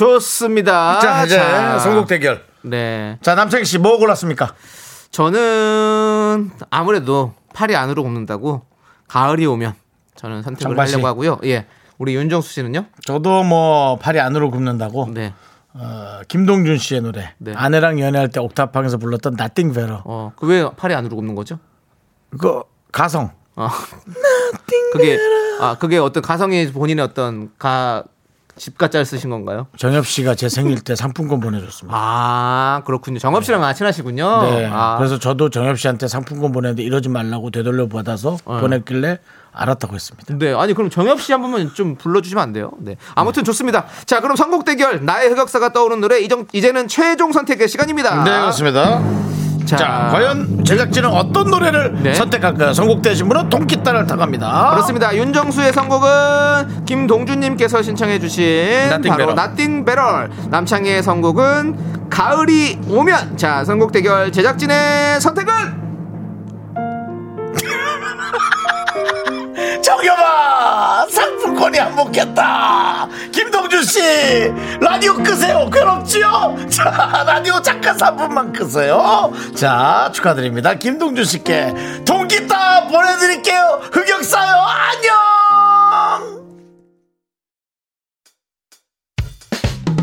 좋습니다. 자, 이제 선곡 대결. 네. 자, 남창희 씨 뭐 골랐습니까? 저는 아무래도 팔이 안으로 굽는다고 가을이 오면 저는 선택을 정바씨. 하려고 하고요. 예. 우리 윤정수 씨는요? 저도 뭐 팔이 안으로 굽는다고 네. 어, 김동준 씨의 노래 네. 아내랑 연애할 때 옥탑방에서 불렀던 Nothing Better 어, 그 왜 팔이 안으로 굽는 거죠? 그 가성 어. 그게 아, 그게 어떤 가성이 본인의 어떤 가 집가짜를 쓰신 건가요? 정엽 씨가 제 생일 때 상품권 보내줬습니다. 아, 그렇군요. 정업 씨랑 아, 친하시군요. 네. 아, 그래서 저도 정엽 씨한테 상품권 보냈는데 이러지 말라고 되돌려 받아서 보냈길래 알았다고 했습니다. 네, 아니 그럼 정엽 씨 한 번만 좀 불러주시면 안 돼요? 네, 아무튼 좋습니다. 자, 그럼 선곡 대결 나의 흑역사가 떠오르는 노래 이정 이제는 최종 선택의 시간입니다. 네, 그렇습니다. 자, 자, 과연 제작진은 어떤 노래를 네. 선택할까요? 선곡되신 분은 통기타를 타갑니다. 그렇습니다. 윤정수의 선곡은 김동준님께서 신청해주신 Nothing 바로. 나띵 베럴. 남창희의 선곡은 가을이 오면. 자, 선곡 대결 제작진의 선택은 정엽아 상품권이 안 먹겠다. 김동준 씨 라디오 끄세요. 괴롭지요? 자 라디오 잠깐 3분만 끄세요. 자 축하드립니다. 김동준 씨께 통기타 보내드릴게요. 흑역사요. 안녕!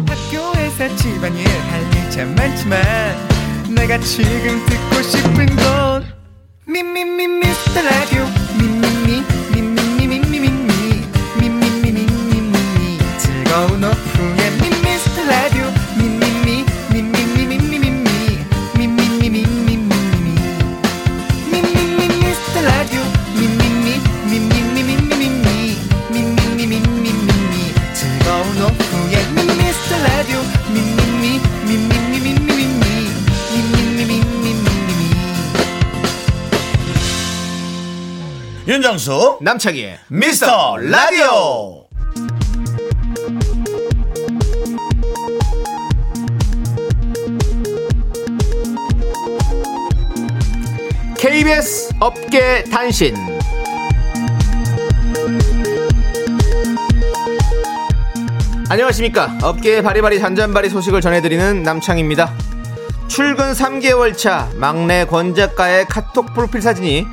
학교에서 집안일 할 일 참 많지만 내가 지금 듣고 싶은 건 미미미 미스터 라디오. 미미미 즐거운 오후에 미스터 라디오 미미미 미미미 미미 미 미미미 미미미 미미미 미스터 라디오 미미미 미미미 미미미 미미미 미미미 즐거운 오후에 미스터 라디오 미미미 미미미 미미미 미미미 미미미 윤정수 남창희의 미스터 라디오 KBS 업계 단신. 안녕하십니까. 업계의 바리바리 잔잔바리 소식을 전해드리는 남창입니다. 출근 3개월 차 막내 권 작가의 카톡 프로필 사진이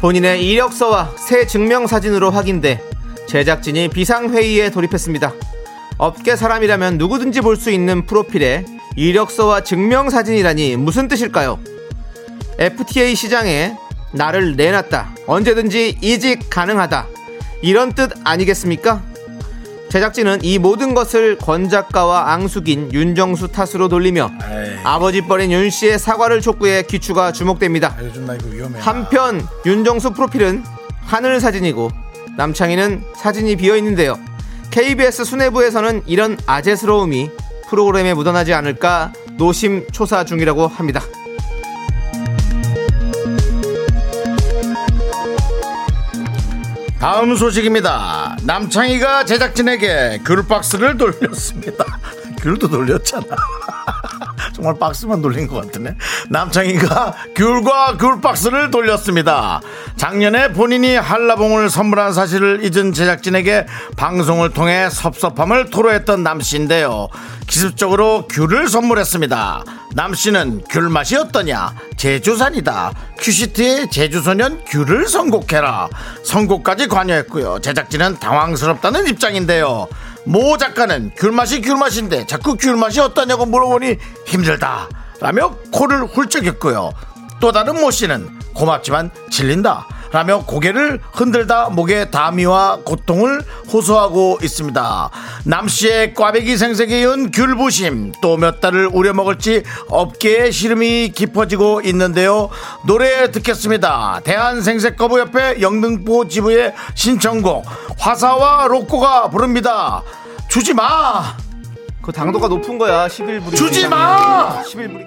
본인의 이력서와 새 증명 사진으로 확인돼 제작진이 비상회의에 돌입했습니다. 업계 사람이라면 누구든지 볼 수 있는 프로필에 이력서와 증명 사진이라니 무슨 뜻일까요? FTA 시장에 나를 내놨다. 언제든지 이직 가능하다. 이런 뜻 아니겠습니까? 제작진은 이 모든 것을 권 작가와 앙숙인 윤정수 탓으로 돌리며 아버지 뻘인 윤 씨의 사과를 촉구해 귀추가 주목됩니다. 위험해 한편 윤정수 프로필은 하늘 사진이고 남창희는 사진이 비어 있는데요. KBS 수뇌부에서는 이런 아재스러움이 프로그램에 묻어나지 않을까 노심초사 중이라고 합니다. 다음 소식입니다. 남창희가 제작진에게 귤 박스를 돌렸습니다. 귤도 돌렸잖아. 정말 박스만 돌린 것 같으네. 남창희가 귤과 귤 박스를 돌렸습니다. 작년에 본인이 한라봉을 선물한 사실을 잊은 제작진에게 방송을 통해 섭섭함을 토로했던 남 씨인데요. 기습적으로 귤을 선물했습니다. 남 씨는 귤 맛이 어떠냐? 제주산이다. 큐시트의 제주소년 귤을 선곡해라. 선곡까지 관여했고요. 제작진은 당황스럽다는 입장인데요. 모 작가는 귤맛이 귤맛인데 자꾸 귤맛이 어떠냐고 물어보니 힘들다. 라며 코를 훌쩍였고요. 또 다른 모 씨는 고맙지만 질린다. 라며 고개를 흔들다 목에 담이와 고통을 호소하고 있습니다. 남 씨의 꽈배기 생색에 이은 귤부심 또 몇 달을 우려먹을지 업계의 시름이 깊어지고 있는데요. 노래 듣겠습니다. 대한생색거부협회 영등포 지부의 신청곡 화사와 로꼬가 부릅니다. 주지 마! 그 당도가 높은 거야. 11불이. 주지 마! 11불이.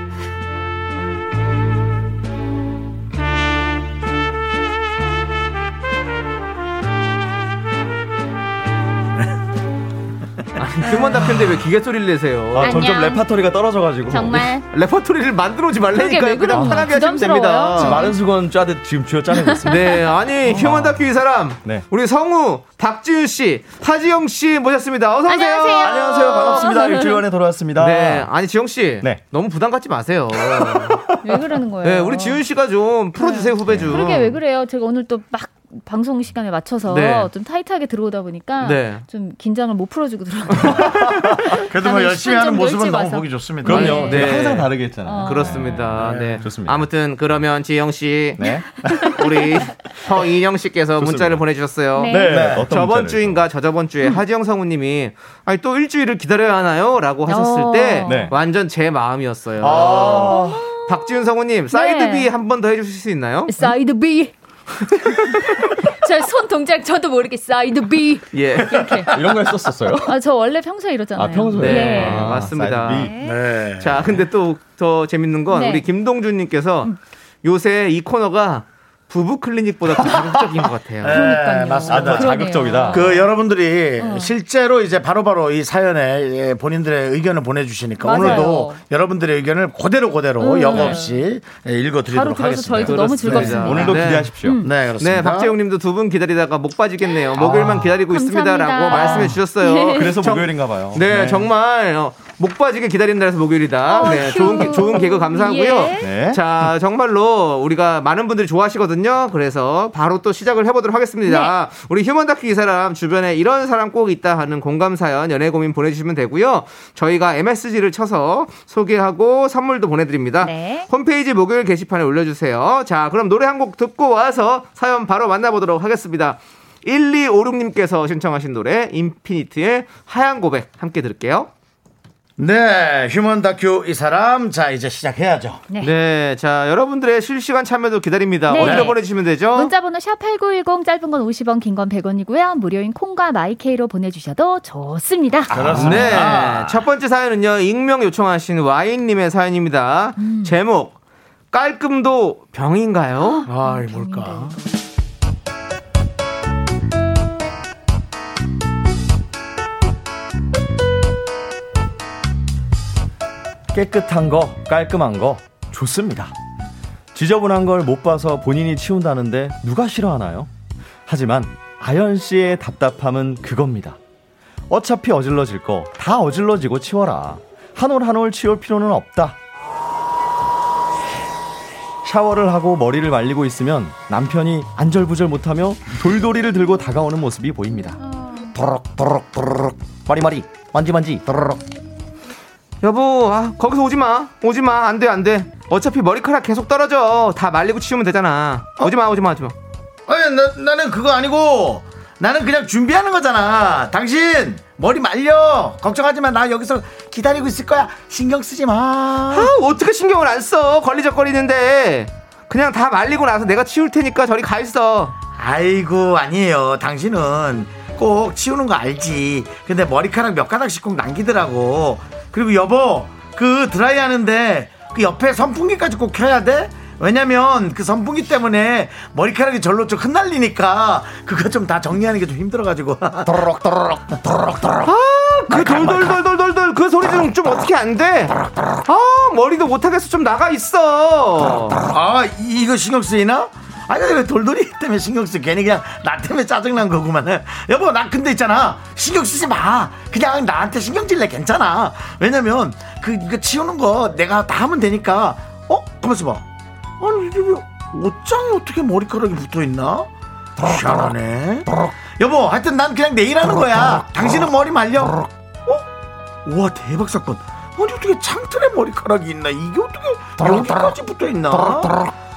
휴먼 다큐인데 왜 기계 소리를 내세요? 아, 점점 안녕. 레파토리가 떨어져가지고 정말 레퍼토리를 만들어오지 그러게 말라니까요. 왜 그냥 편하게 하시면? 됩니다. 마른 수건 짜듯 지금 쥐어 짜내고 있습니다. 네, 아니 휴먼 다큐 이 사람 네. 우리 성우 박지윤 씨, 하지영 씨 모셨습니다. 어서 오세요. 안녕하세요. 안녕하세요 반갑습니다 일주일 만에 돌아왔습니다. 네, 아니 지영 씨, 네. 너무 부담 갖지 마세요. 왜 그러는 거예요? 네, 우리 지윤 씨가 좀 풀어주세요 후배 좀. 그러게 왜 그래요? 제가 오늘 또 막 방송 시간에 맞춰서 네. 좀 타이트하게 들어오다 보니까 네. 좀 긴장을 못 풀어주고 들어왔어요. 그래도 뭐 열심히 10분 하는 모습은 너무 와서. 보기 좋습니다. 그럼요. 네. 네. 항상 다르게 했잖아요. 어. 그렇습니다. 네, 좋습니다. 아무튼 그러면 지영 씨, 네. 우리 서인영 씨께서 문자를 보내주셨어요. 네. 네. 어떤 저번? 주인가 저저번 주에 하지영 성우님이 아니 또 일주일을 기다려야 하나요?라고 하셨을 어. 때 네. 완전 제 마음이었어요. 아, 박지윤 성우님 사이드 네. B 한 번 더 해주실 수 있나요? 사이드 B. 저 손 동작 저도 모르게 사이드 B 예. 이렇게. 이런 거 했었었어요? 아 저 원래 평소에 이러잖아요. 아, 평소에? 네, 예. 아, 맞습니다. 네. 자, 근데 또 더 재밌는 건 네. 우리 김동준 님께서 요새 이 코너가 부부 클리닉보다 더 자극적인 것 같아요. 그러니까요. 맞습니다. 아, 더 자극적이다. 그 여러분들이 어. 실제로 이제 바로바로 이 사연에 예, 본인들의 의견을 보내주시니까 맞아요. 오늘도 여러분들의 의견을 그대로 그대로 음. 여과 없이 예, 바로 읽어드리도록 하겠습니다. 저희도 너무 그렇습니다. 즐겁습니다. 오늘도 네. 기대하십시오. 네 그렇습니다. 네, 박재용님도 두 분 기다리다가 목 빠지겠네요. 목요일만 기다리고 있습니다라고. 말씀해 주셨어요. 네. 그래서 정- 목요일인가 봐요. 네, 정말 어, 목 빠지게 기다린다 해서 목요일이다. 어, 네, 휴. 좋은 개- 좋은 개그 감사하고요. 예. 네. 자, 정말로 우리가 많은 분들이 좋아하시거든요. 그래서 바로 또 시작을 해보도록 하겠습니다. 네. 우리 휴먼 다큐 이 사람 주변에 이런 사람 꼭 있다 하는 공감 사연, 연애 고민 보내주시면 되고요. 저희가 MSG를 쳐서 소개하고 선물도 보내드립니다. 네. 홈페이지 목요일 게시판에 올려주세요. 자, 그럼 노래 한 곡 듣고 와서 사연 바로 만나보도록 하겠습니다. 1256님께서 신청하신 노래 인피니트의 하얀 고백 함께 들을게요. 네 휴먼 다큐 이 사람 자 이제 시작해야죠. 네. 네, 자 여러분들의 실시간 참여도 기다립니다. 네. 어디로 보내주시면 되죠? 문자번호 샵 8910 짧은 건 50원 긴 건 100원이고요. 무료인 콩과 마이케이로 보내주셔도 좋습니다. 네, 첫 번째 사연은요 익명 요청하신 와인님의 사연입니다. 음. 제목 깔끔도 병인가요? 아 이게 뭘까? 깨끗한 거, 깔끔한 거 좋습니다. 지저분한 걸 못 봐서 본인이 치운다는데 누가 싫어하나요? 하지만 아연 씨의 답답함은 그겁니다. 어차피 어질러질 거 다 어질러지고 치워라. 한 올 한 올 치울 필요는 없다. 샤워를 하고 머리를 말리고 있으면 남편이 안절부절 못하며 돌돌이를 들고 다가오는 모습이 보입니다. 도록 도록 도록 머리머리 만지만지 도록 여보, 아, 거기서 오지 마, 오지 마, 안 돼, 안 돼. 어차피 머리카락 계속 떨어져. 다 말리고 치우면 되잖아. 오지 마, 오지 마, 오지 마. 아니 나, 나는 그거 아니고 나는 그냥 준비하는 거잖아. 당신 머리 말려. 걱정하지 마. 나 여기서 기다리고 있을 거야. 신경 쓰지 마. 아, 어떻게 신경을 안 써? 걸리적거리는데. 그냥 다 말리고 나서 내가 치울 테니까 저리 가 있어. 아이고 아니에요. 당신은 꼭 치우는 거 알지. 근데 머리카락 몇 가닥씩 꼭 남기더라고. 그리고 여보 그 드라이 하는데 그 옆에 선풍기까지 꼭 켜야 돼? 왜냐면 그 선풍기 때문에 머리카락이 절로 좀 흩날리니까 그거 좀 다 정리하는 게 좀 힘들어가지고 도록 도록 도록 도록 그 돌돌돌돌돌돌 그 소리 좀, 좀 어떻게 안 돼? 아, 머리도 못하겠어. 좀 나가 있어. 아 이- 이거 신경 쓰이나? 아니 왜 돌돌이 때문에 신경 쓰 괜히 그냥 나 때문에 짜증난 거구만. 여보 나 근데 있잖아. 신경 쓰지 마. 그냥 나한테 신경 질래. 괜찮아. 왜냐면 그 이거 치우는 거 내가 다 하면 되니까. 어? 가만있어 봐. 아니 이게 왜 옷장에 어떻게 머리카락이 붙어있나? 희한하네. 여보 하여튼 난 그냥 내일 하는 거야. 당신은 머리 말려. 어? 우와 대박 사건. 아니 어떻게 창틀에 머리카락이 있나? 이게 어떻게 여기까지 붙어있나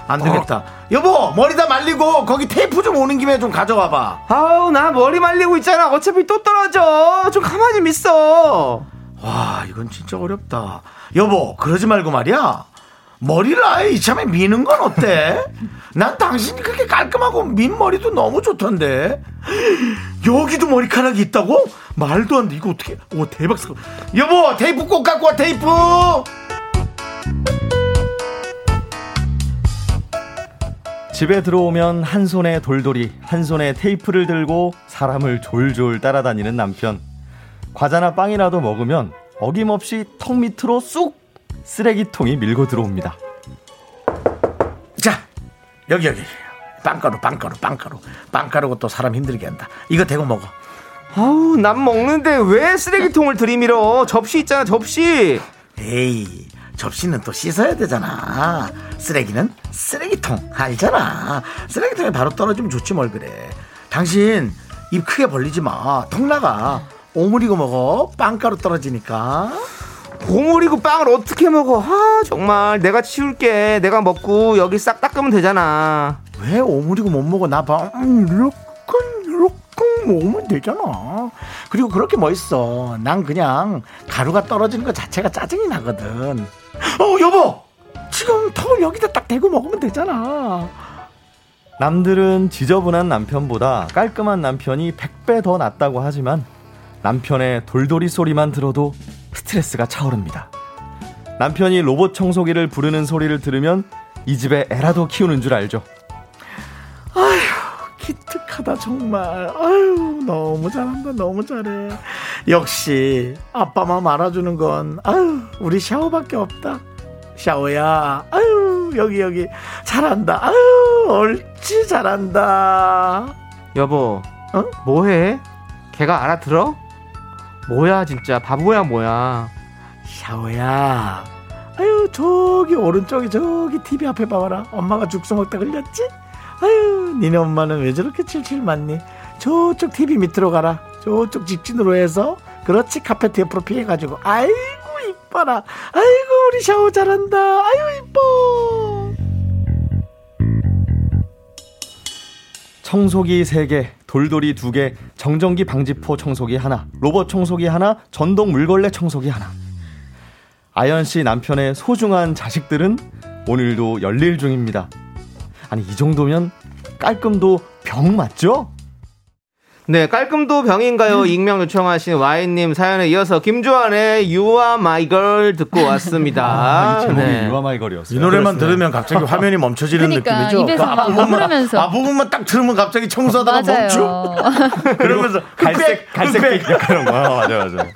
안 되겠다 여보 머리 다 말리고 거기 테이프 좀 오는 김에 좀 가져와 봐 아우, 나 머리 말리고 있잖아. 어차피 또 떨어져. 좀 가만히 좀 있어. 와 이건 진짜 어렵다 여보 그러지 말고 말이야 머리를 아예 이참에 미는 건 어때? 난 당신이 그렇게 깔끔하고 민 머리도 너무 좋던데. 여기도 머리카락이 있다고? 말도 안 돼. 이거 어떻게, 오, 대박 사건. 여보, 테이프 꼭 갖고 와, 테이프! 집에 들어오면 한 손에 돌돌이, 한 손에 테이프를 들고 사람을 졸졸 따라다니는 남편. 과자나 빵이라도 먹으면 어김없이 턱 밑으로 쑥 쓰레기통이 밀고 들어옵니다. 자, 여기, 여기. 빵가루, 빵가루, 빵가루. 빵가루가 또 사람 힘들게 한다. 이거 대고 먹어. 아우, 난 먹는데 왜 쓰레기통을 들이밀어? 접시 있잖아, 접시. 에이, 접시는 또 씻어야 되잖아. 쓰레기는 쓰레기통 알잖아. 쓰레기통에 바로 떨어지면 좋지 뭘 그래. 당신 입 크게 벌리지 마. 턱 나가. 오므리고 먹어. 빵가루 떨어지니까. 고물이고 빵을 어떻게 먹어? 아, 정말. 내가 치울게. 내가 먹고 여기 싹 닦으면 되잖아. 왜 오므리고 못 먹어? 나 봐. 음, 이렇게 이렇게 먹으면 되잖아. 그리고 그렇게 멋있어. 난 그냥 가루가 떨어지는 것 자체가 짜증이 나거든. 어, 여보. 지금 턱을 여기다 딱 대고 먹으면 되잖아. 남들은 지저분한 남편보다 깔끔한 남편이 100배 더 낫다고 하지만 남편의 돌돌이 소리만 들어도 스트레스가 차오릅니다. 남편이 로봇 청소기를 부르는 소리를 들으면 이 집에 애라도 키우는 줄 알죠. 정말 아유 너무 잘한다 너무 잘해 역시 아빠만 알아주는 건 아유 우리 샤오밖에 없다 샤오야 아유 여기 여기 잘한다 아유 옳지 잘한다 여보, 어? 뭐해? 걔가 알아들어? 뭐야, 진짜. 바보야, 뭐야. 샤오야 아유 저기 오른쪽에 저기 TV 앞에 봐봐라 엄마가 죽수 먹다 걸렸지 아유 니네 엄마는 왜 저렇게 칠칠 맞니? 저쪽 TV 밑으로 가라. 저쪽 직진으로 해서 그렇지 카페트 옆으로 피해가지고. 아이고 이뻐라. 아이고 우리 샤오 잘한다. 아유 이뻐. 청소기 3개, 돌돌이 2개, 정전기 방지포 청소기 하나, 로봇 청소기 하나, 전동 물걸레 청소기 하나. 아연 씨 남편의 소중한 자식들은 오늘도 열일 중입니다. 아니, 이 정도면 깔끔도 병 맞죠? 네, 깔끔도 병인가요? 익명 요청하신 와인님 사연에 이어서 김조한의 You Are My Girl 듣고 왔습니다. 아, 이 제목이 네. 유아마이걸이었어요. 이 노래만 들으면 갑자기 화면이 멈춰지는 그러니까, 느낌이죠 입에서 막 흐르면서. 앞부분만 딱 들으면 갑자기 청소하다가 맞아요. 그러면서 갈색, 갈색 약간 거. 아, 맞아, 맞아.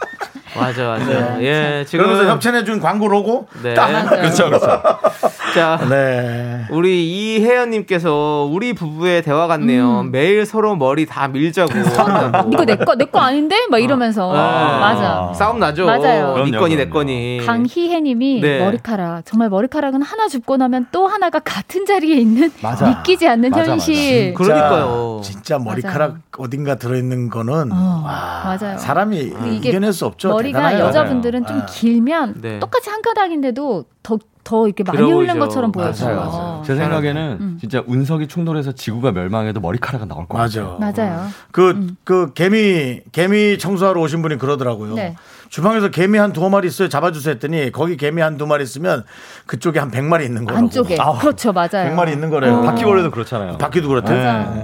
맞아, 맞아. 예, 지금. 그러면서 협찬해 준 광고 로고 네. 맞아요. 그렇죠, 그렇죠. 자, 네 우리 이혜연님께서 우리 부부의 대화 같네요. 매일 서로 머리 다 밀자고. 이거 내 거 내 거 아닌데? 막 이러면서 아. 맞아. 싸움 나죠. 맞아요. 네 그럼요, 건이 내. 건이. 강희혜님이 네. 머리카락 정말 머리카락은 하나 줍고 나면 또 하나가 같은 자리에 있는 맞아. 믿기지 않는 맞아, 현실. 맞아. 그러니까요. 진짜 머리카락 어딘가 들어있는 거는 어, 와, 맞아요. 사람이 이게 이겨낼 수 없죠. 머리가 대단해요. 여자분들은 좀 아. 길면 네. 똑같이 한 가닥인데도 더, 더 이렇게 많이 올린 보이죠. 것처럼 보여서. 맞아요, 맞아요. 제 생각에는 음. 진짜 운석이 충돌해서 지구가 멸망해도 머리카락은 나올 것 같아요. 맞아. 맞아요. 그, 그, 개미, 개미 청소하러 오신 분이 그러더라고요. 네. 주방에서 개미 한 두 마리 있어요. 잡아주세요 했더니 거기 개미 한 두 마리 있으면 그쪽에 한 100마리 있는 거라고. 안쪽에. 그렇죠, 맞아요. 100마리 있는 거래요. 바퀴벌레도 그렇잖아요. 바퀴도 그렇대. 맞아.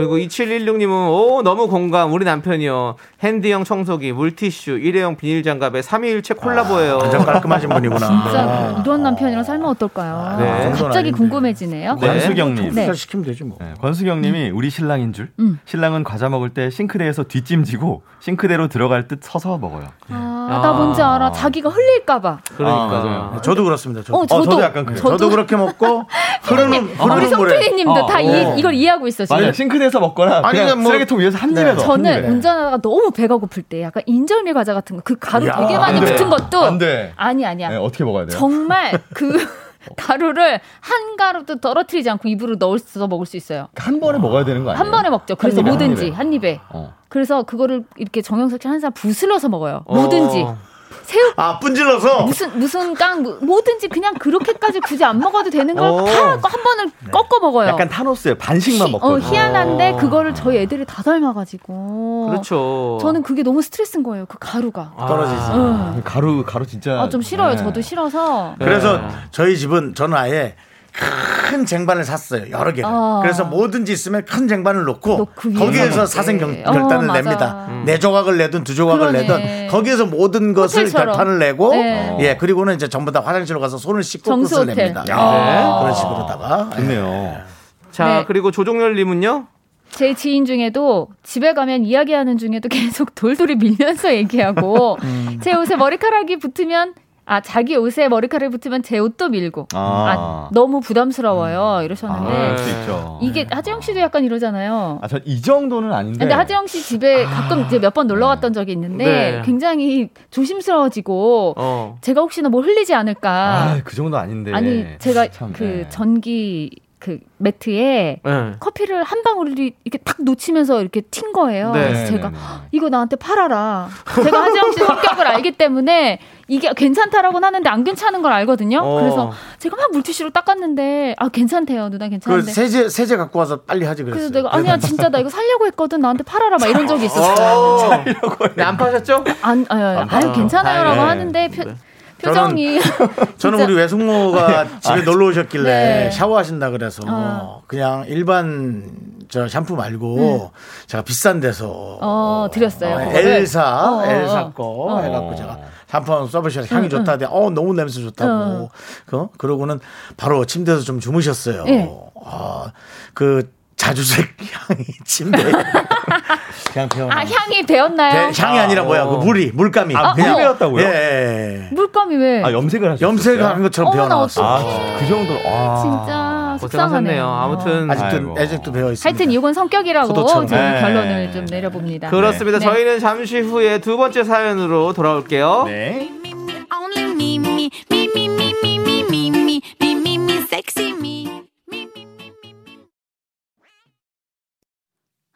그리고 2716님은 오 너무 공감 우리 남편이요 핸드형 청소기 물티슈 일회용 비닐장갑에 삼위일체 콜라보예요 가장 깔끔하신 분이구나. 진짜 이런 남편이랑 살면 어떨까요? 네. 갑자기 정도는 아닌데. 궁금해지네요. 네. 권수경님. 네. 네. 시키면 되지 뭐. 네, 권수경님이 우리 신랑인 줄. 음. 신랑은 과자 먹을 때 싱크대에서 뒷짐지고 싱크대로 들어갈 듯 서서 먹어요. 아, 나 뭔지 알아. 자기가 흘릴까봐. 그러니까 아, 맞아요. 저도 그렇습니다. 저도. 어, 저도. 저도 약간 그래요. 저도 그렇게 먹고 흐르는 우리 흐르는 성PD님도 어, 다 어. 이, 이걸 이해하고 있어 지금. 맞아요. 싱크대에서 먹거나 아니, 그냥 뭐- 쓰레기통 위에서 한 입에 네. 넣어. 저는 한 입에. 운전하다가 너무 배가 고플 때 약간 인절미 과자 같은 거 그 가루 야, 되게 많이. 붙은 것도 안 돼. 아니 아니야. 네, 어떻게 먹어야 돼요? 정말 그 가루를 한 가루도 떨어뜨리지 않고 입으로 넣어서 먹을 수 있어요. 한 번에 먹어야 되는 거 아니에요? 한 번에 먹죠. 그래서 한 뭐든지 입에. 한 입에. 어. 그래서 그거를 이렇게 정영석 씨한 사람 부슬러서 먹어요. 어. 뭐든지. 새우 아 분질러서 무슨 무슨 깡 뭐- 뭐든지 그냥 그렇게까지 굳이 안 먹어도 되는 걸 오. 다한 번을 꺾어 먹어요. 약간 타노스예요. 반씩만 희- 어, 먹거든요. 희한한데 그거를 저희 애들이 다 닮아가지고. 그렇죠. 저는 그게 너무 스트레스인 거예요. 그 가루가. 떨어지지. 응. 가루 가루 진짜. 아, 좀 싫어요. 네. 저도 싫어서. 그래서 네. 저희 집은 저는 아예 큰 쟁반을 샀어요. 여러 개를. 아. 그래서 뭐든지 있으면 큰 쟁반을 놓고, 거기에서 먹게. 사생 결- 어, 결단을. 냅니다. 네 조각을 내든 두 조각을 그러네. 내든 거기에서 모든 것을 호텔처럼. 결판을 내고 네. 예 그리고는 이제 전부 다 화장실로 가서 손을 씻고 끝을 호텔. 냅니다. 아. 네. 그런 식으로다가 예. 좋네요. 자, 네. 그리고 조종열님은요? 제 지인 중에도 집에 가면 이야기하는 중에도 계속 돌돌이 밀면서 얘기하고 음. 제 옷에 머리카락이 붙으면 아 자기 옷에 머리카락이 붙으면 제 옷도 밀고 아. 아, 너무 부담스러워요 아, 이러셨는데 있죠. 이게 하지영 씨도 약간 이러잖아요. 아, 전 이 정도는 아닌데. 근데 하지영 씨 집에 가끔 이제 몇 번 놀러 갔던 적이 있는데 네. 굉장히 조심스러워지고 어. 제가 혹시나 뭐 흘리지 않을까 아, 그 정도 아닌데. 아니 제가 참, 그 네. 전기 그 매트에 네. 커피를 한 방울이 이렇게 탁 놓치면서 이렇게 튄 거예요. 네. 그래서 제가 네네네. 이거 나한테 팔아라. 제가 하지영 씨 성격을 알기 때문에 이게 괜찮다라고는 하는데 안 괜찮은 걸 알거든요. 어. 그래서 제가 막 물티슈로 닦았는데 아 괜찮대요 누나 그 괜찮은데. 세제 세제 갖고 와서 빨리 하지 그랬어요. 그래서 내가 아니야 진짜 나 이거 살려고 했거든 나한테 팔아라 막 이런 적이 있었어요. 어. 네, 안 파셨죠? 안, 아, 아유 괜찮아요라고 다행이네. 하는데 표, 네. 표정이 저는 진짜- 우리 외숙모가 집에 놀러 오셨길래 네. 샤워하신다 그래서 어. 그냥 일반 저 샴푸 말고 제가 비싼 데서 어 드렸어요. 어. 엘사 어, 어, 엘사 어. 거 어. 해갖고 제가 샴푸 한번 써보셔서 향이 응, 좋다는데 어 너무 냄새 좋다고 응. 그 그러고는 바로 침대에서 좀 주무셨어요. 예. 아, 그 자주색 향이 침대에 그냥 배어. 아 향이 배었나요? 향이 아니라 뭐야 그 물이 물감이 아, 물이 그냥 배었다고요? 예, 예, 예. 물감이 왜? 아, 염색을 하셨어요? 염색한 것처럼 배어 어머나, 나왔어. 아. 그 정도로. 아. 진짜 속상하네요. 고생하셨네요. 아무튼 아직도 아이고. 애직도 배어 있습니다. 하여튼 이건 성격이라고 소도처럼. 저는 네. 결론을 좀 내려봅니다. 그렇습니다. 네. 저희는 잠시 후에 두 번째 사연으로 돌아올게요. 네.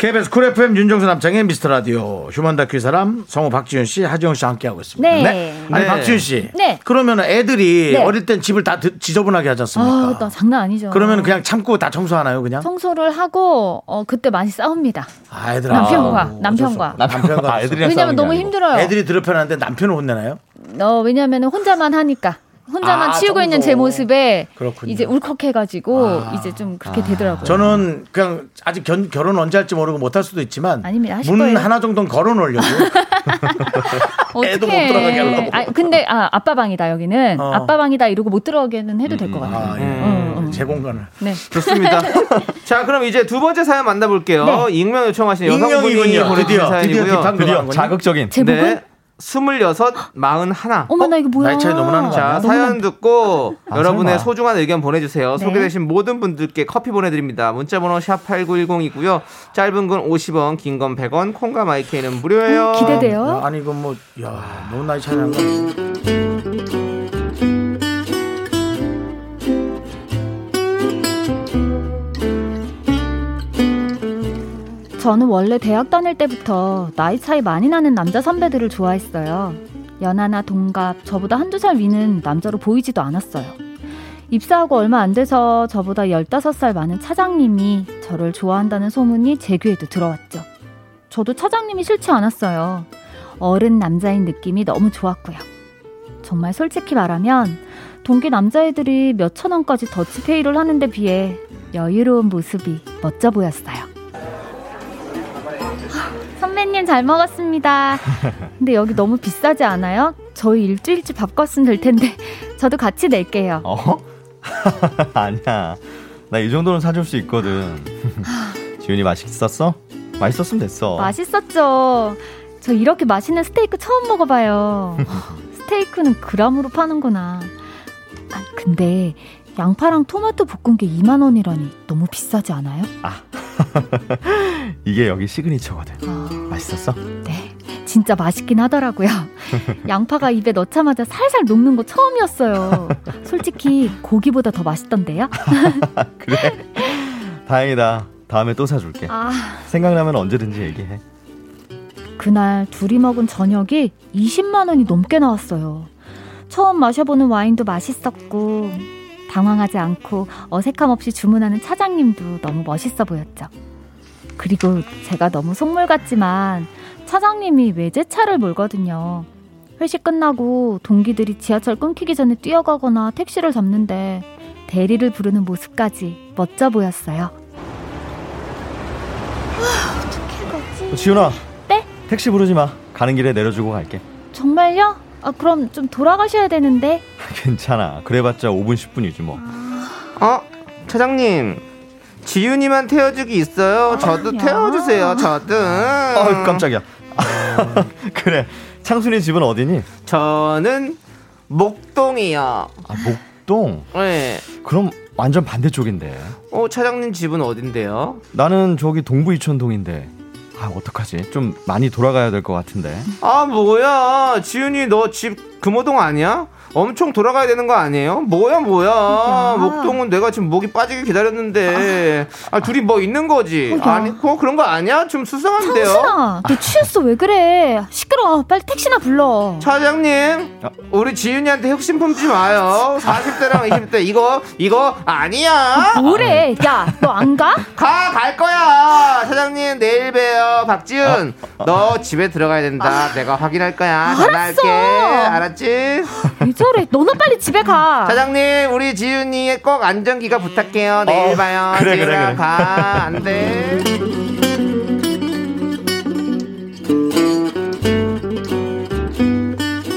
KBS 쿨 FM 윤정수 남창희의 미스터 라디오 휴먼 다큐 이 사람 성우 박지윤 씨 하지영 씨 함께하고 있습니다. 네. 아니 네. 박지윤 씨. 네. 그러면 애들이 네. 어릴 땐 집을 다 드- 지저분하게 하지 않습니까? 아, 나 장난 아니죠. 그러면 그냥 참고 다 청소하나요 그냥? 청소를 하고 어 그때 많이 싸웁니다. 아, 애들 남편과, 아우, 남편과. 남편과 아, 애들이랑 왜냐면 싸우는 게 너무 아니고. 힘들어요. 애들이 드럽혀놨는데 남편은 혼내나요? 어, 왜냐면 혼자만 하니까. 혼자만 아, 치우고 있는 청소. 제 모습에 그렇군요. 이제 울컥해가지고 아. 이제 좀 그렇게 되더라고요. 저는 그냥 아직 견- 결혼 언제 할지 모르고 못할 수도 있지만 아닙니다. 하실 문 거예요. 하나 정도는 걸어 놓으려고 애도 못. 들어가게 하려고. 아, 근데 아 아빠 방이다 여기는 어. 아빠 방이다 이러고 못 들어가게는 해도 될 것 같아요. 아, 예. 음, 음. 제 공간을 네. 좋습니다. 자, 그럼 이제 두 번째 사연 만나볼게요. 네. 익명 요청하신 여성분이. 보내주신 드디어 드디어 사연이고요. 드디어 나왔군요. 자극적인. 제목은 네. 스물여섯, 마흔 하나. 어머 나 이거 뭐야? 나이 차이 너무 나는 거 자? 사연 듣고 아, 여러분의 설마. 소중한 의견 보내주세요. 네. 소개되신 모든 분들께 커피 보내드립니다. 문자번호 샵 8910이고요. 짧은 건 50원, 긴 건 100원, 콩과 마이크는 무료예요. 음, 기대돼요. 야, 아니 이건 뭐, 야, 너무 나이 차이 나는 거. 저는 원래 대학 다닐 때부터 나이 차이 많이 나는 남자 선배들을 좋아했어요. 연하나 동갑, 저보다 한두 살 위는 남자로 보이지도 않았어요. 입사하고 얼마 안 돼서 저보다 15살 많은 차장님이 저를 좋아한다는 소문이 제 귀에도 들어왔죠. 저도 차장님이 싫지 않았어요. 어른 남자인 느낌이 너무 좋았고요. 정말 솔직히 말하면 동기 남자애들이 몇천 원까지 더치페이를 하는데 비해 여유로운 모습이 멋져 보였어요. 선배님 잘 먹었습니다. 근데 여기 너무 비싸지 않아요? 저희 일주일치 밥 값은 될 텐데 저도 같이 낼게요. 어? 아니야. 나 이 정도는 사줄 수 있거든. 지훈이 맛있었어? 맛있었으면 됐어. 맛있었죠. 저 이렇게 맛있는 스테이크 처음 먹어봐요. 스테이크는 그람으로 파는구나. 아, 근데 양파랑 토마토 볶은 게 2만 원이라니 너무 비싸지 않아요? 이게 여기 시그니처거든. 아, 맛있었어? 네. 진짜 맛있긴 하더라고요. 양파가 입에 넣자마자 살살 녹는 거 처음이었어요. 솔직히 고기보다 더 맛있던데요? 그래? 다행이다. 다음에 또 사줄게. 아, 생각나면 언제든지 얘기해. 그날 둘이 먹은 저녁이 20만 원이 넘게 나왔어요. 처음 마셔보는 와인도 맛있었고 당황하지 않고 어색함 없이 주문하는 차장님도 너무 멋있어 보였죠. 그리고 제가 너무 속물 같지만 차장님이 외제차를 몰거든요. 회식 끝나고 동기들이 지하철 끊기기 전에 뛰어가거나 택시를 잡는데 대리를 부르는 모습까지 멋져 보였어요. 어, 지훈아. 네? 택시 부르지 마. 가는 길에 내려주고 갈게. 정말요? 아, 그럼 좀 돌아가셔야 되는데. 괜찮아. 그래봤자 5분 10분이지 뭐. 어? 차장님 지윤이만 태워주기 있어요 저도 야. 태워주세요 저도 아 깜짝이야. 그래. 창순이 집은 어디니? 저는 목동이요 아 목동. 네. 그럼 완전 반대쪽인데. 어 차장님 집은 어딘데요? 나는 저기 동부 이천동인데. 아 어떡하지? 좀 많이 돌아가야 될 것 같은데. 아 뭐야 지윤이 너 집 금호동 아니야? 엄청 돌아가야 되는 거 아니에요? 뭐야 뭐야 목동은 내가 지금 목이 빠지게 기다렸는데 아 둘이 뭐 있는 거지? 어, 야. 아니 그거 그런 거 아니야? 좀 수상한데요? 창순아, 너 취했어? 왜 그래? 시끄러. 빨리 택시나 불러. 차장님 아. 우리 지윤이한테 혁신 품지 마요 40대랑 20대 이거 이거 아니야 뭐래? 야, 너 안 가? 가 갈 거야 사장님 내일 봬요 박지윤 너 집에 들어가야 된다 내가 확인할 거야 전화할게 알았지 왜 저래? 너는 빨리 집에 가. 사장님 우리 지윤이 꼭 안전기가 부탁해요 내일 어, 봐요 그래, 그래, 그래. 가 안 돼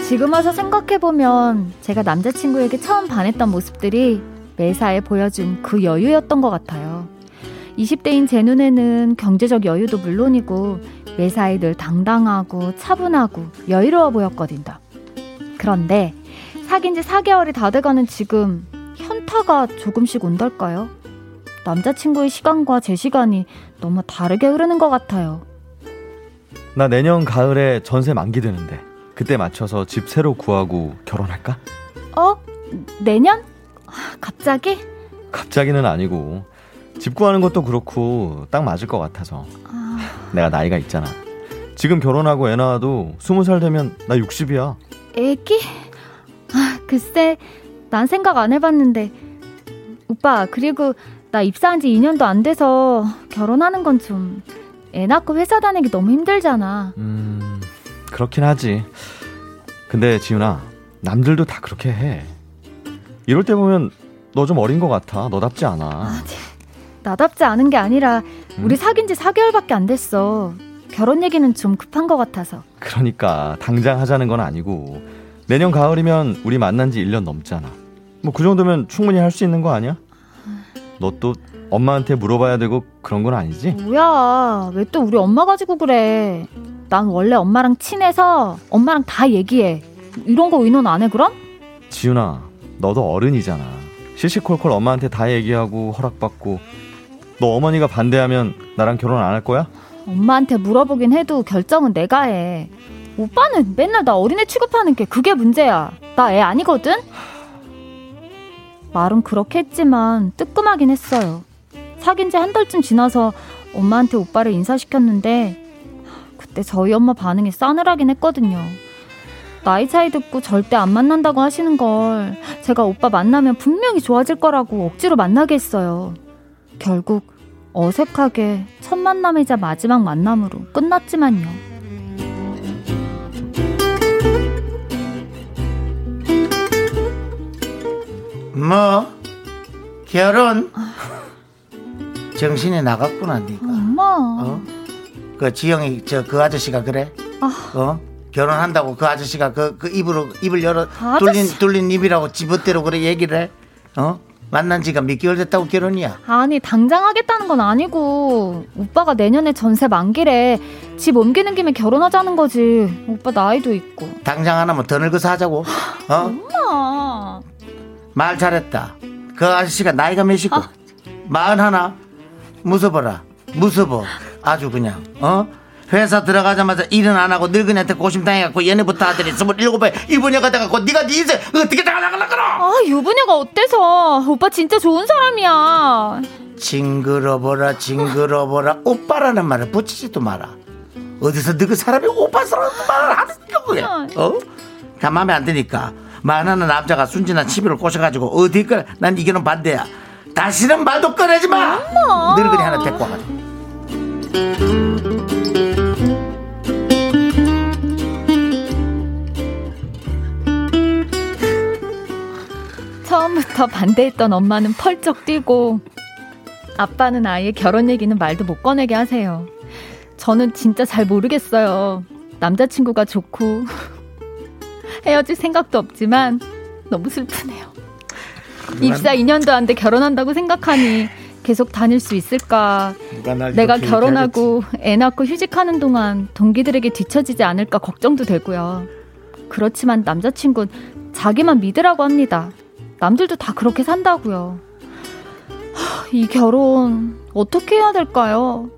지금 와서 생각해보면 제가 남자친구에게 처음 반했던 모습들이 매사에 보여준 그 여유였던 것 같아요. 20대인 제 눈에는 경제적 여유도 물론이고 매사에 늘 당당하고 차분하고 여유로워 보였거든요. 그런데 사귄 지 4개월이 다 돼가는 지금 현타가 조금씩 온달까요? 남자친구의 시간과 제 시간이 너무 다르게 흐르는 것 같아요. 나 내년 가을에 전세 만기 되는데 그때 맞춰서 집 새로 구하고 결혼할까? 어? 내년? 아, 갑자기? 갑자기는 아니고 집 구하는 것도 그렇고 딱 맞을 것 같아서 아, 내가 나이가 있잖아. 지금 결혼하고 애 낳아도 스무 살 되면 나 60이야. 애기? 아, 글쎄, 난 생각 안 해봤는데. 오빠, 그리고 나 입사한 지 2년도 안 돼서 결혼하는 건 좀, 애 낳고 회사 다니기 너무 힘들잖아. 음 그렇긴 하지. 근데 지훈아 남들도 다 그렇게 해. 이럴 때 보면 너 좀 어린 것 같아. 너답지 않아. 나답지 않은 게 아니라, 우리 음? 사귄 지 4개월밖에 안 됐어. 결혼 얘기는 좀 급한 것 같아서. 그러니까 당장 하자는 건 아니고 내년 가을이면 우리 만난 지 1년 넘잖아. 뭐 그 정도면 충분히 할 수 있는 거 아니야? 너 또 엄마한테 물어봐야 되고 그런 건 아니지? 뭐야, 왜 또 우리 엄마 가지고 그래. 난 원래 엄마랑 친해서 엄마랑 다 얘기해. 이런 거 의논 안 해, 그럼? 지훈아, 너도 어른이잖아. 시시콜콜 엄마한테 다 얘기하고 허락받고 너 어머니가 반대하면 나랑 결혼 안 할 거야? 엄마한테 물어보긴 해도 결정은 내가 해. 오빠는 맨날 나 어린애 취급하는 게 그게 문제야. 나 애 아니거든? 말은 그렇게 했지만 뜨끔하긴 했어요. 사귄 지 한 달쯤 지나서 엄마한테 오빠를 인사시켰는데 그때 저희 엄마 반응이 싸늘하긴 했거든요. 나이 차이 듣고 절대 안 만난다고 하시는 걸 제가 오빠 만나면 분명히 좋아질 거라고 억지로 만나게 했어요. 결국 어색하게 첫 만남이자 마지막 만남으로 끝났지만요. 뭐 결혼 정신이 나갔구나 니가 엄마, 어? 그 지영이 저 그 아저씨가 그래 아. 어 결혼한다고 그 아저씨가 그, 그 입으로 입을 열어 아저씨. 뚫린 뚫린 입이라고 지멋대로 그래 얘기를 해 어? 만난 지가 몇 개월 됐다고 결혼이야 아니 당장 하겠다는 건 아니고 오빠가 내년에 전세 만기래 집 옮기는 김에 결혼하자는 거지. 오빠 나이도 있고. 당장 하나면 더 늙어서 하자고 어? 엄마, 말 잘했다. 그 아저씨가 나이가 몇이고? 마흔 하나? 무서워라. 무서워. 아주 그냥, 어? 회사 들어가자마자 일은 안 하고 늙은이한테 고심당해갖고 얘네부터 아들이 스물일곱에 이분녀가 돼갖고 네가 네 인생 어떻게 다 나가려그러 아, 유부녀가 어때서? 오빠 진짜 좋은 사람이야. 징그러워라 징그러워라 오빠라는 말을 붙이지도 마라 어디서 너그 사람이 오빠라는 말을 하는 거야 어? 다 마음에 안 드니까 만하는 남자가 순진한 치비를 꼬셔가지고 어디 거난 이게는 반대야. 다시는 말도 꺼내지 마! 늙은이 하나 데리고 와가지고. 처음부터 반대했던 엄마는 펄쩍 뛰고 아빠는 아예 결혼 얘기는 말도 못 꺼내게 하세요. 저는 진짜 잘 모르겠어요. 남자친구가 좋고 헤어질 생각도 없지만 너무 슬프네요. 입사 2년도 안 돼 결혼한다고 생각하니 계속 다닐 수 있을까? 내가 결혼하고 애 낳고 휴직하는 동안 동기들에게 뒤처지지 않을까 걱정도 되고요. 그렇지만 남자친구는 자기만 믿으라고 합니다. 남들도 다 그렇게 산다고요. 하, 이 결혼 어떻게 해야 될까요?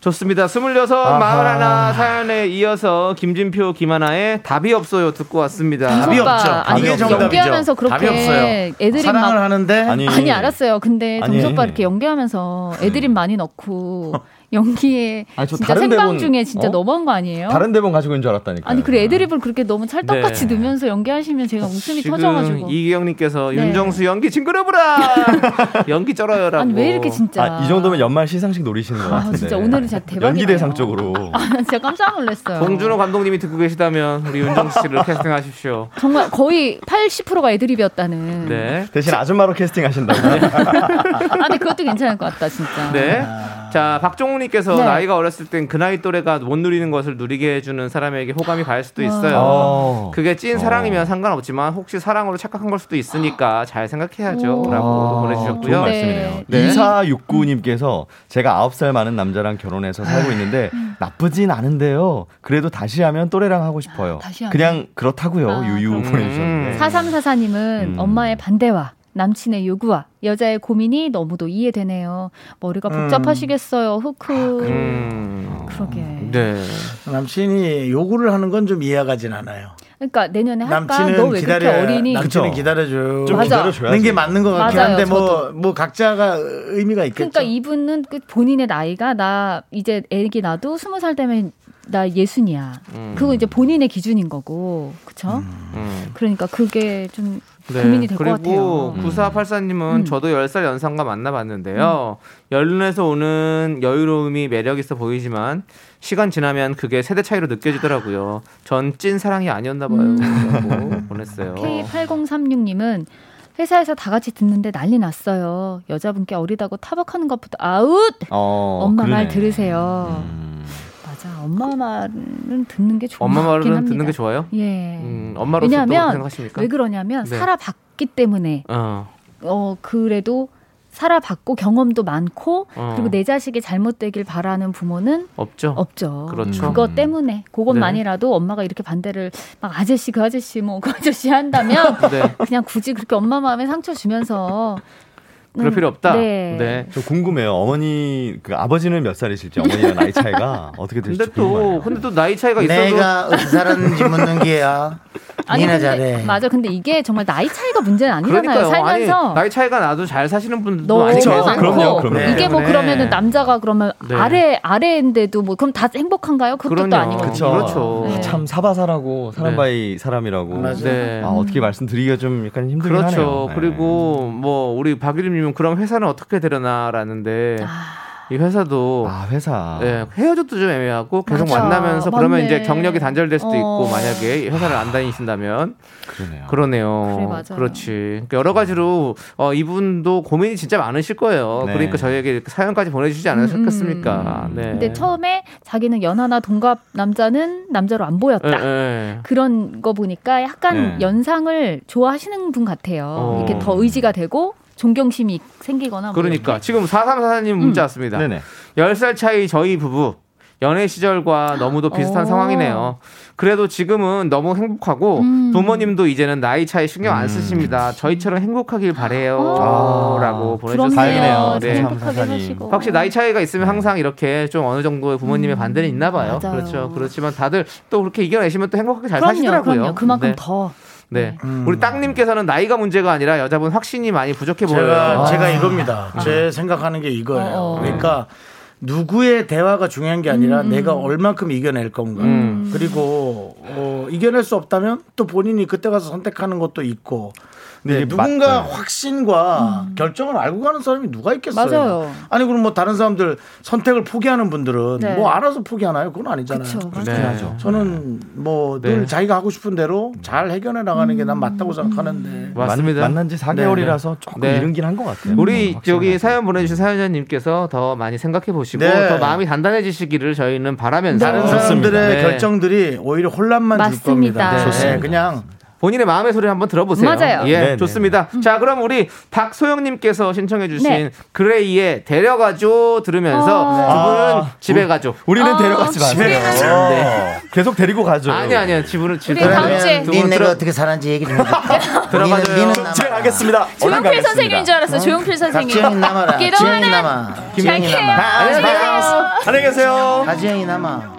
좋습니다. 스물여섯, 아하. 마흔하나 사연에 이어서 김진표, 김하나의 답이 없어요 듣고 왔습니다. 답이 없죠. 아니, 이게 정답이죠. 연기하면서 그렇게 답이 없어요. 애드립 사랑을 막 하는데 아니, 아니 알았어요. 근데 아니. 동서 오빠 이렇게 연기하면서 애드립 많이 넣고 연기에 아니, 저 진짜 다른 생방 대본, 중에 진짜 어? 너무한 거 아니에요? 다른 대본 가지고 있는 줄 알았다니까. 아니 그래 애드립을 그렇게 너무 찰떡같이 네. 넣으면서 연기하시면 제가 웃음이 지금 터져가지고 이기영님께서 네. 윤정수 연기 징그러브라 연기 쩔어요라고. 아니 왜 이렇게 진짜 아, 이 정도면 연말 시상식 노리시는 것 아, 같은데. 진짜 오늘은 진짜 대박이네요. 연기 대상 쪽으로. 아, 진짜 깜짝 놀랐어요. 봉준호 감독님이 듣고 계시다면 우리 윤정수 씨를 캐스팅하십시오. 정말 거의 80%가 애드립이었다는. 네. 대신 아줌마로 캐스팅하신다고. 아, 근데 그것도 괜찮을 것 같다 진짜. 네. 자, 박종훈님께서 네. 나이가 어렸을 땐 그 나이 또래가 못 누리는 것을 누리게 해주는 사람에게 호감이 갈 수도 있어요. 어. 그게 찐 어. 사랑이면 상관없지만 혹시 사랑으로 착각한 걸 수도 있으니까 잘 생각해야죠. 오. 라고 아, 보내주셨고요. 좋은 네. 말씀이네요. 네. 2469님께서 제가 9살 많은 남자랑 결혼해서 살고 있는데 나쁘진 않은데요. 그래도 다시 하면 또래랑 하고 싶어요. 그냥 그렇다고요. 아, 유유 그럼. 보내주셨는데. 4344님은 음. 엄마의 반대와 남친의 요구와 여자의 고민이 너무도 이해되네요. 머리가 복잡하시겠어요. 흐크. 음. 그러게. 네. 남친이 요구를 하는 건 좀 이해가진 않아요. 그러니까 내년에 할까? 남친은 너왜 그렇게 기다려 어리니? 남친은. 기다려줘요. 좀 맞아. 기다려줘야지. 하는 게 맞는 것 같긴 맞아요, 한데 뭐 저도. 뭐 각자가 의미가 있겠죠. 그러니까 이분은 그 본인의 나이가 나 이제 애기 나도 스무 살 되면 나 예순이야. 음. 그거 이제 본인의 기준인 거고, 그쵸? 음. 그러니까 그게 좀 네. 고민이 될것 그리고 같아요. 9484님은 음. 저도 10살 연상과 만나봤는데요. 연륜에서 오는 여유로움이 매력 있어 보이지만 시간 지나면 그게 세대 차이로 느껴지더라고요. 전 찐 사랑이 아니었나 봐요. 음. 보냈어요. K8036님은 회사에서 다 같이 듣는데 난리 났어요. 여자분께 어리다고 타박하는 것부터 아웃! 어, 엄마 말 그러네. 들으세요. 음. 맞아. 엄마 말은 듣는 게 좋은 엄마 말은 합니다. 듣는 게 좋아요? 예. 음, 엄마로서 왜냐하면 생각하십니까? 왜 그러냐면 네. 살아봤기 때문에 어, 어 그래도 살아봤고 경험도 많고 어. 그리고 내 자식이 잘못되길 바라는 부모는 없죠. 없죠. 그렇죠. 그것 때문에 그것만이라도 엄마가 이렇게 반대를 막 아저씨 그 아저씨 뭐 그 아저씨 한다면 네. 그냥 굳이 그렇게 엄마 마음에 상처 주면서 그럴 음, 필요 없다. 네. 네. 저 궁금해요. 어머니 그 아버지는 몇 살이실지 어머니랑 나이 차이가 어떻게 되실지 근데 또 궁금해요. 근데 또 나이 차이가 있어도 내가 어떻게 살았는지 묻는 게야. 아니 니나 근데 잘해. 맞아. 근데 이게 정말 나이 차이가 문제는 아니잖아요. 그러니까요. 살면서 아니, 나이 차이가 나도 잘 사시는 분들도. 많고 그럼요, 그럼요. 이게 뭐 때문에. 그러면은 남자가 그러면 네. 아래 아래인데도 뭐 그럼 다 행복한가요? 그것도. 아니고 그쵸. 그렇죠. 네. 참 사바사라고 사람 네. by 사람이라고. 맞아요. 네. 아, 어떻게 말씀드리기가 좀 약간 힘들긴 그렇죠. 하네요. 네. 그리고 뭐 우리 박유림 님은 그럼 회사는 어떻게 되려나라는데 이 회사도 아 회사. 예, 헤어져도 좀 애매하고 계속 맞아. 만나면서 그러면 맞네. 이제 경력이 단절될 수도 있고 어. 만약에 회사를 안 다니신다면 그러네요. 그러네요. 그래, 맞아요. 그렇지. 그러니까 여러 가지로 어, 이분도 고민이 진짜 많으실 거예요. 네. 그러니까 저희에게 사연까지 보내주시지 않으셨겠습니까? 음. 네. 근데 처음에 자기는 연하나 동갑 남자는 남자로 안 보였다. 예, 예. 그런 거 보니까 약간 네. 연상을 좋아하시는 분 같아요. 어. 이렇게 더 의지가 되고 존경심이 생기거나 뭐 그러니까 이렇게. 지금 4344님 문자 왔습니다. 네네. 10살 차이 저희 부부 연애 시절과 너무도 비슷한 어. 상황이네요. 그래도 지금은 너무 행복하고 음. 부모님도 이제는 나이 차이 신경 안 쓰십니다. 저희처럼 행복하길 바래요. 어. 라고 부럽네요. 보내주셨어요. 좀 네. 확실히 나이 차이가 있으면 항상 이렇게 좀 어느 정도의 부모님의 반대는 있나 봐요. 맞아요. 그렇죠. 그렇지만 다들 또 그렇게 이겨내시면 또 행복하게 잘 그럼요, 사시더라고요. 그럼요. 그만큼 네. 더. 네. 우리 땅님께서는 나이가 문제가 아니라 여자분 확신이 많이 부족해 보여요. 제가 아. 제가 이겁니다. 제 생각하는 게 이거예요. 어. 그러니까 누구의 대화가 중요한 게 아니라 음. 내가 얼만큼 이겨낼 건가. 음. 그리고 어, 이겨낼 수 없다면 또 본인이 그때 가서 선택하는 것도 있고. 네, 이게 누군가 맞- 확신과 결정을 알고 가는 사람이 누가 있겠어요? 음. 맞아요. 아니 그럼 뭐 다른 사람들 선택을 포기하는 분들은 네. 뭐 알아서 포기하나요? 그건 아니잖아요. 맞아요. 네. 저는 뭐늘 네. 자기가 하고 싶은 대로 잘 해결해 나가는 게 난 맞다고 생각하는데. 맞습니다. 만, 난 지 4개월이라서 조금 네. 이른 긴 한 것 같아요. 우리 확실히. 저기 사연 보내주신 사연자님께서 더 많이 생각해 보시고 네. 더 마음이 단단해지시기를 저희는 바라면서 다른 네. 사람들의 네. 결정들이 오히려 혼란만 줄 맞습니다. 겁니다. 좋습니다. 네, 그냥 본인의 마음의 소리를 한번 들어보세요. 맞아요. 예, 네네. 좋습니다. 자, 그럼 우리 박소영님께서 신청해주신 네. 그레이의 데려가죠 들으면서 어. 두 분은 아, 집에 우- 가죠. 우리는 어, 데려가지 마세요. 집에 가죠. 네. 계속 데리고 가죠. 아니 아니요, 집으로 집에 우리 다음 주에 두분 들어 어떻게 살았는지 얘기 좀 해줘. 들어가줘요. 니는 집에 가겠습니다. 얼른 조용필. 선생님인 줄 알았어. 조용필 선생님. 남아라. 지영이 남아. 잘 김영이 피해요. 남아. 안녕히 계세요. 가지영이 남아.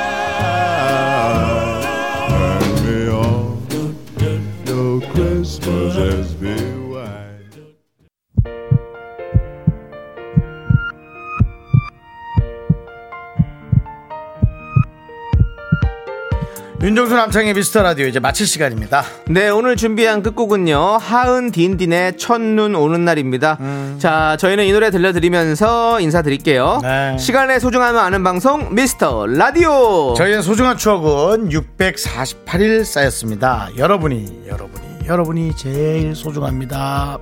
윤정수 남창의 미스터 라디오 이제 마칠 시간입니다. 네, 오늘 준비한 끝곡은요. 하은 딘딘의 첫눈 오는 날입니다. 자, 저희는 이 노래 들려드리면서 인사드릴게요. 네. 시간의 소중함을 아는 방송 미스터 라디오. 저희의 소중한 추억은 648일 쌓였습니다. 여러분이 여러분이 여러분이 제일 소중합니다.